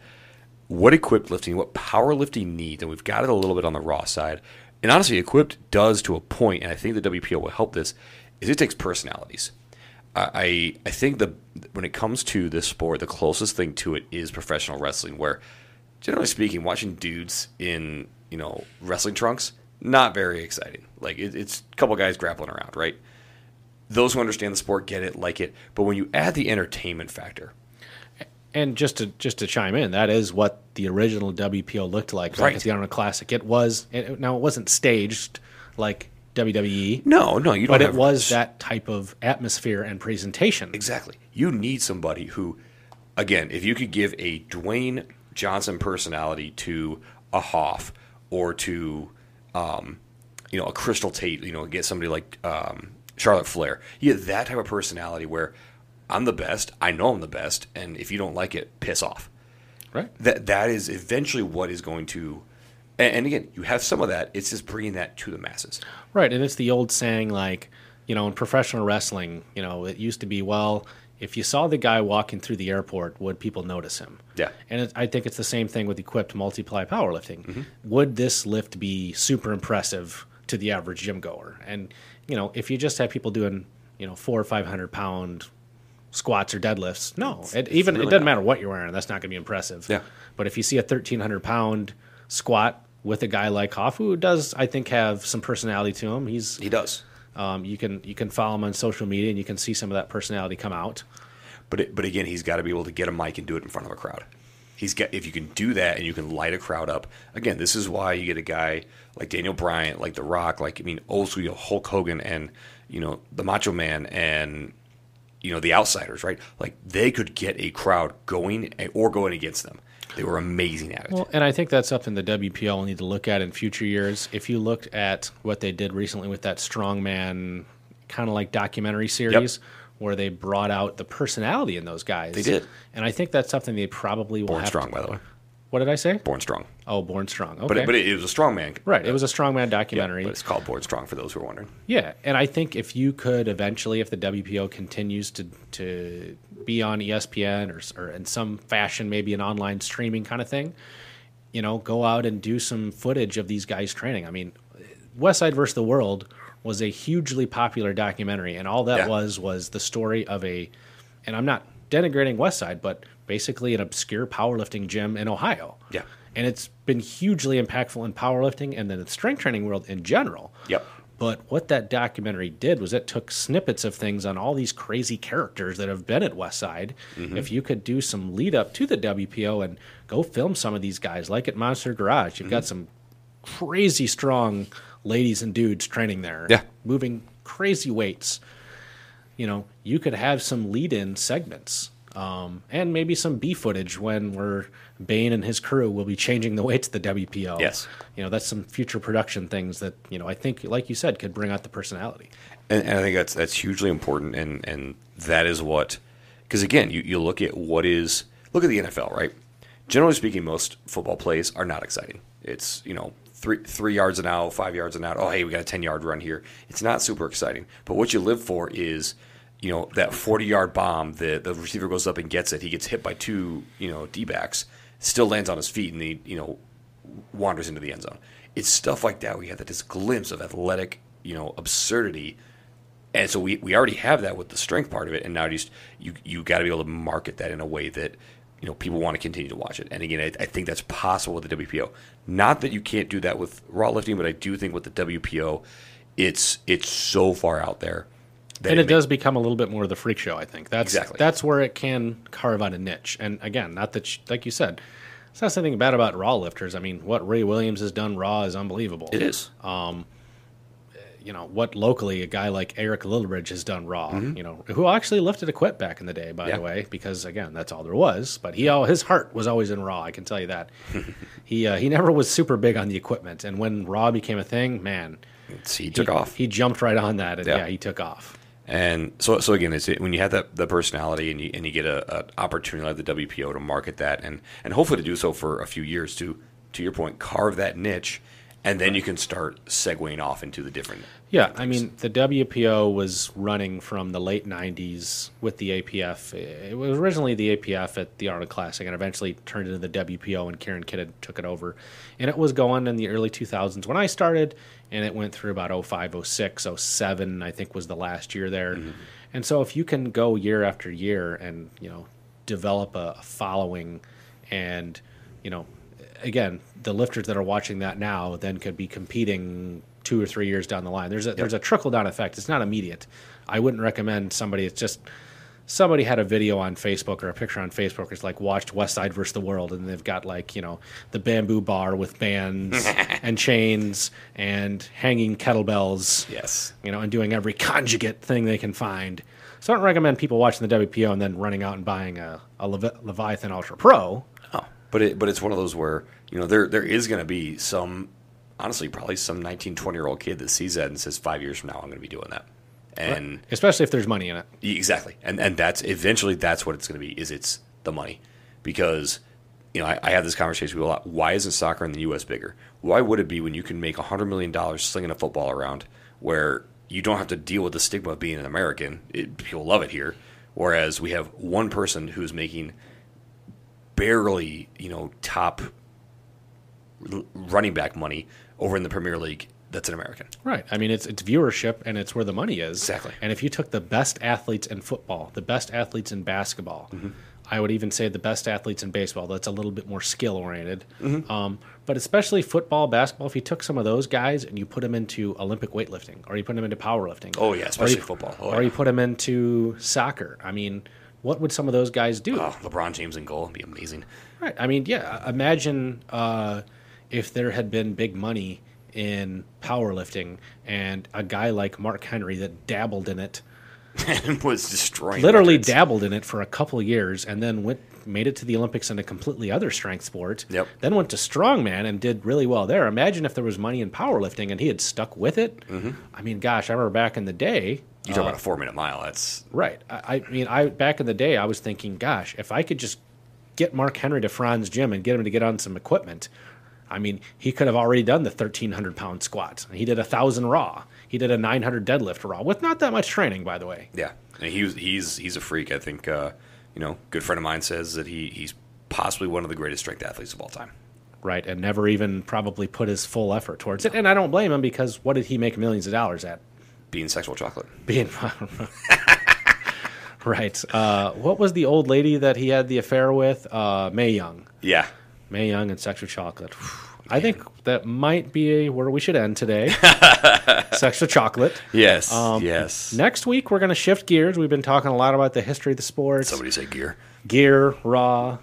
what equipped lifting, what powerlifting needs, and we've got it a little bit on the raw side. And honestly, equipped does to a point, and I think the WPO will help this. Is it takes personalities. I I think the when it comes to this sport, the closest thing to it is professional wrestling, where generally speaking, watching dudes in you know wrestling trunks not very exciting. Like it, it's a couple guys grappling around, right? Those who understand the sport get it, like it. But when you add the entertainment factor, and just to just to chime in, that is what the original WPO looked like back Right. at the Arnold Classic. It was it, now it wasn't staged like WWE, no, no, you don't. but it was that type of atmosphere and presentation. Exactly. You need somebody who, again, if you could give a Dwayne Johnson personality to a Hoff or to, um, you know, a Crystal Tate, you know, get somebody like um, Charlotte Flair, you get that type of personality where I'm the best, I know I'm the best, and if you don't like it, piss off. Right. That that is eventually what is going to, and, and again, you have some of that. It's just bringing that to the masses. Right, and it's the old saying like, you know, in professional wrestling, you know, it used to be, well, if you saw the guy walking through the airport, would people notice him? Yeah. And it, I think it's the same thing with equipped multiply powerlifting. Mm-hmm. Would this lift be super impressive to the average gym goer? And you know, if you just have people doing, you know, four or five hundred pound squats or deadlifts, no, it, even really it doesn't not. matter what you're wearing. That's not going to be impressive. Yeah. But if you see a thirteen hundred pound squat with a guy like Hoff, who does I think have some personality to him, he's He does. um, you can you can follow him on social media and you can see some of that personality come out. But it, but again, he's got to be able to get a mic and do it in front of a crowd. He's got if you can do that and you can light a crowd up. Again, this is why you get a guy like Daniel Bryan, like The Rock, like I mean, old school you know, Hulk Hogan, and you know the Macho Man, and you know the Outsiders, right? Like they could get a crowd going or going against them. They were amazing at it. Well, and I think that's something the WPL will need to look at in future years. If you looked at what they did recently with that strongman kind of like documentary series where they brought out the personality in those guys. They did. And I think that's something they probably will Born have Strong, to- by the way. What did I say? Born Strong. Oh, Born Strong. Okay. But it, but it, it was a strong man. right. It was a strongman Yeah, documentary. but it's called Born Strong for those who are wondering. Yeah, and I think if you could eventually, if the WPO continues to to be on ESPN or, or in some fashion, maybe an online streaming kind of thing, you know, go out and do some footage of these guys training. I mean, Westside versus the World was a hugely popular documentary, and all that Yeah. was was the story of a, and I'm not denigrating Westside, but basically an obscure powerlifting gym in Ohio. Yeah. And it's been hugely impactful in powerlifting and then the strength training world in general. Yep. But what that documentary did was it took snippets of things on all these crazy characters that have been at Westside. Mm-hmm. If you could do some lead up to the WPO and go film some of these guys, like at Monster Garage, you've got mm-hmm. some crazy strong ladies and dudes training there, Yeah. moving crazy weights. You know, you could have some lead in segments. Um, and maybe some B footage when we're Bain and his crew will be changing the weights at the WPO. Yes. You know, that's some future production things that, you know, I think, like you said, could bring out the personality. And, and I think that's that's hugely important, and and that is what because again, you, you look at what is look at the NFL, right? Generally speaking, most football plays are not exciting. It's you know three three yards an out, five yards an out. Oh, hey, we got a ten yard run here. It's not super exciting, but what you live for is you know that forty yard bomb. The the receiver goes up and gets it. He gets hit by two you know d backs, still lands on his feet, and he you know wanders into the end zone. It's stuff like that. We have that this glimpse of athletic, you know, absurdity, and so we, we already have that with the strength part of it. And now just you you got to be able to market that in a way that you know people want to continue to watch it. And again, I, I think that's possible with the WPO. Not that you can't do that with raw lifting, but I do think with the WPO, it's it's so far out there. That and it does become a little bit more of the freak show. I think that's Exactly. that's where it can carve out a niche. And again, not that sh- like you said, It's not something bad about raw lifters. I mean, what Ray Williams has done raw is unbelievable. It is. You know what locally a guy like Eric Lillibridge has done raw. Mm-hmm. You know who actually lifted equipped back in the day, by Yeah. the way, because again that's all there was. But he all his heart was always in raw. I can tell you that. <laughs> he uh, he never was super big on the equipment, and when raw became a thing, man, It's- he took he, off. He jumped right on that, and Yeah. yeah, he took off. And so, so again, it's when you have that the personality and you and you get a, an opportunity like the WPO to market that and and hopefully to do so for a few years to to your point, carve that niche, and then you can start segueing off into the different. Yeah, I mean, the WPO was running from the late 90s with the APF. It was originally the APF at the Arnold Classic and eventually turned into the WPO and Karen Kidd took it over. And it was going in the early 2000s when I started, and it went through about 05, 06, 07, I think was the last year there. Mm-hmm. And so if you can go year after year and, you know, develop a following and, you know, again, the lifters that are watching that now then could be competing two or three years down the line. There's a there's a trickle down effect. It's not immediate. I wouldn't recommend somebody. It's just somebody had a video on Facebook or a picture on Facebook. It's like watched Westside versus the World, and they've got like you know the bamboo bar with bands <laughs> and chains and hanging kettlebells. Yes. You know, and doing every conjugate thing they can find. So I don't recommend people watching the WPO and then running out and buying a, a Levi- Leviathan Ultra Pro. But it but it's one of those where you know there there is going to be some honestly probably some 19 20 year old kid that sees that and says five years from now I'm going to be doing that. And especially if there's money in it. exactly. And and that's eventually that's what it's going to be is it's the money. Because you know I, I have this conversation with a lot. Why isn't soccer in the U.S. bigger? Why would it be when you can make a hundred million dollars slinging a football around where you don't have to deal with the stigma of being an American? It, people love it here. Whereas we have one person who's making barely, you know, top running back money over in the Premier League that's an American. Right. I mean, it's it's viewership and it's where the money is. Exactly. And if you took the best athletes in football, the best athletes in basketball, Mm-hmm. I would even say the best athletes in baseball. That's a little bit more skill oriented. Mm-hmm. Um, but especially football, basketball. If you took some of those guys and you put them into Olympic weightlifting, or you put them into powerlifting, Oh, yeah, or you- football. Oh, or yeah. you put them into soccer. I mean, what would some of those guys do? Oh, LeBron James in goal would be amazing. Right. I mean, yeah. Imagine uh, if there had been big money in powerlifting and a guy like Mark Henry that dabbled in it, <laughs> and was destroying. literally records. dabbled in it for a couple of years, and then went made it to the Olympics in a completely other strength sport. Yep. Then went to strongman and did really well there. Imagine if there was money in powerlifting and he had stuck with it. Mm-hmm. I mean, gosh, I remember back in the day. You talk about a four minute mile. That's Right. I, I mean, I back in the day, I was thinking, gosh, if I could just get Mark Henry to Frantz gym and get him to get on some equipment, I mean, he could have already done the thirteen hundred pound squat. He did a thousand raw. He did a nine hundred deadlift raw with not that much training, by the way. yeah. And he was, he's he's a freak. I think uh, you know, good friend of mine says that he he's possibly one of the greatest strength athletes of all time. Right, and never even probably put his full effort towards it. And I don't blame him because what did he make millions of dollars at? Being sexual chocolate. Being <laughs> right. Uh, what was the old lady that he had the affair with? Uh, Mae Young. Yeah. Mae Young and sexual chocolate. I think that might be where we should end today. <laughs> sexual chocolate. Yes. Um, yes. Next week we're going to shift gears. We've been talking a lot about the history of the sports, Somebody say gear. gear, raw,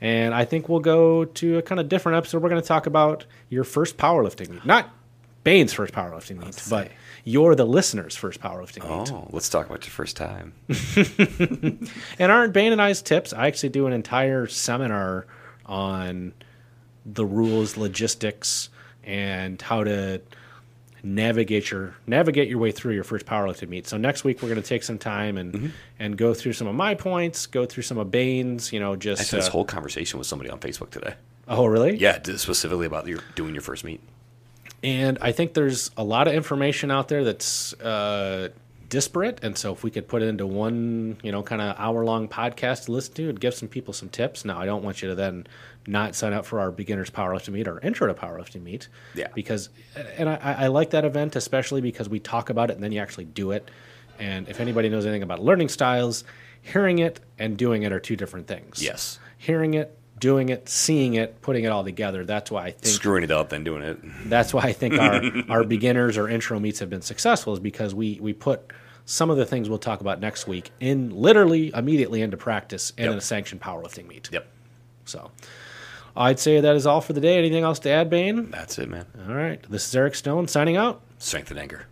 and I think we'll go to a kind of different episode. We're going to talk about your first powerlifting meet, not Bain's first powerlifting meet, but you're the listener's first powerlifting meet. Oh, let's talk about your first time. <laughs> And aren't Bain and I's tips? I actually do an entire seminar on the rules, logistics, and how to navigate your navigate your way through your first powerlifting meet. So next week we're going to take some time and Mm-hmm. and go through some of my points, go through some of Bain's. You know, I just had this uh, whole conversation with somebody on Facebook today. oh really? Yeah, specifically about your doing your first meet. And I think there's a lot of information out there that's uh, disparate, and so if we could put it into one, you know, kind of hour long podcast to listen to, and give some people some tips. Now, I don't want you to then not sign up for our beginners powerlifting meet or intro to powerlifting meet, Yeah. because and I, I like that event especially because we talk about it and then you actually do it. And if anybody knows anything about learning styles, hearing it and doing it are two different things. Yes. hearing it. Doing it, seeing it, putting it all together. That's why I think Screwing it up, then doing it. that's why I think our, <laughs> our beginners or intro meets have been successful is because we, we put some of the things we'll talk about next week in literally immediately into practice in Yep. a sanctioned powerlifting meet. Yep. So, I'd say that is all for the day. Anything else to add, Bain? That's it, man. All right. This is Eric Stone signing out. Strength and anger.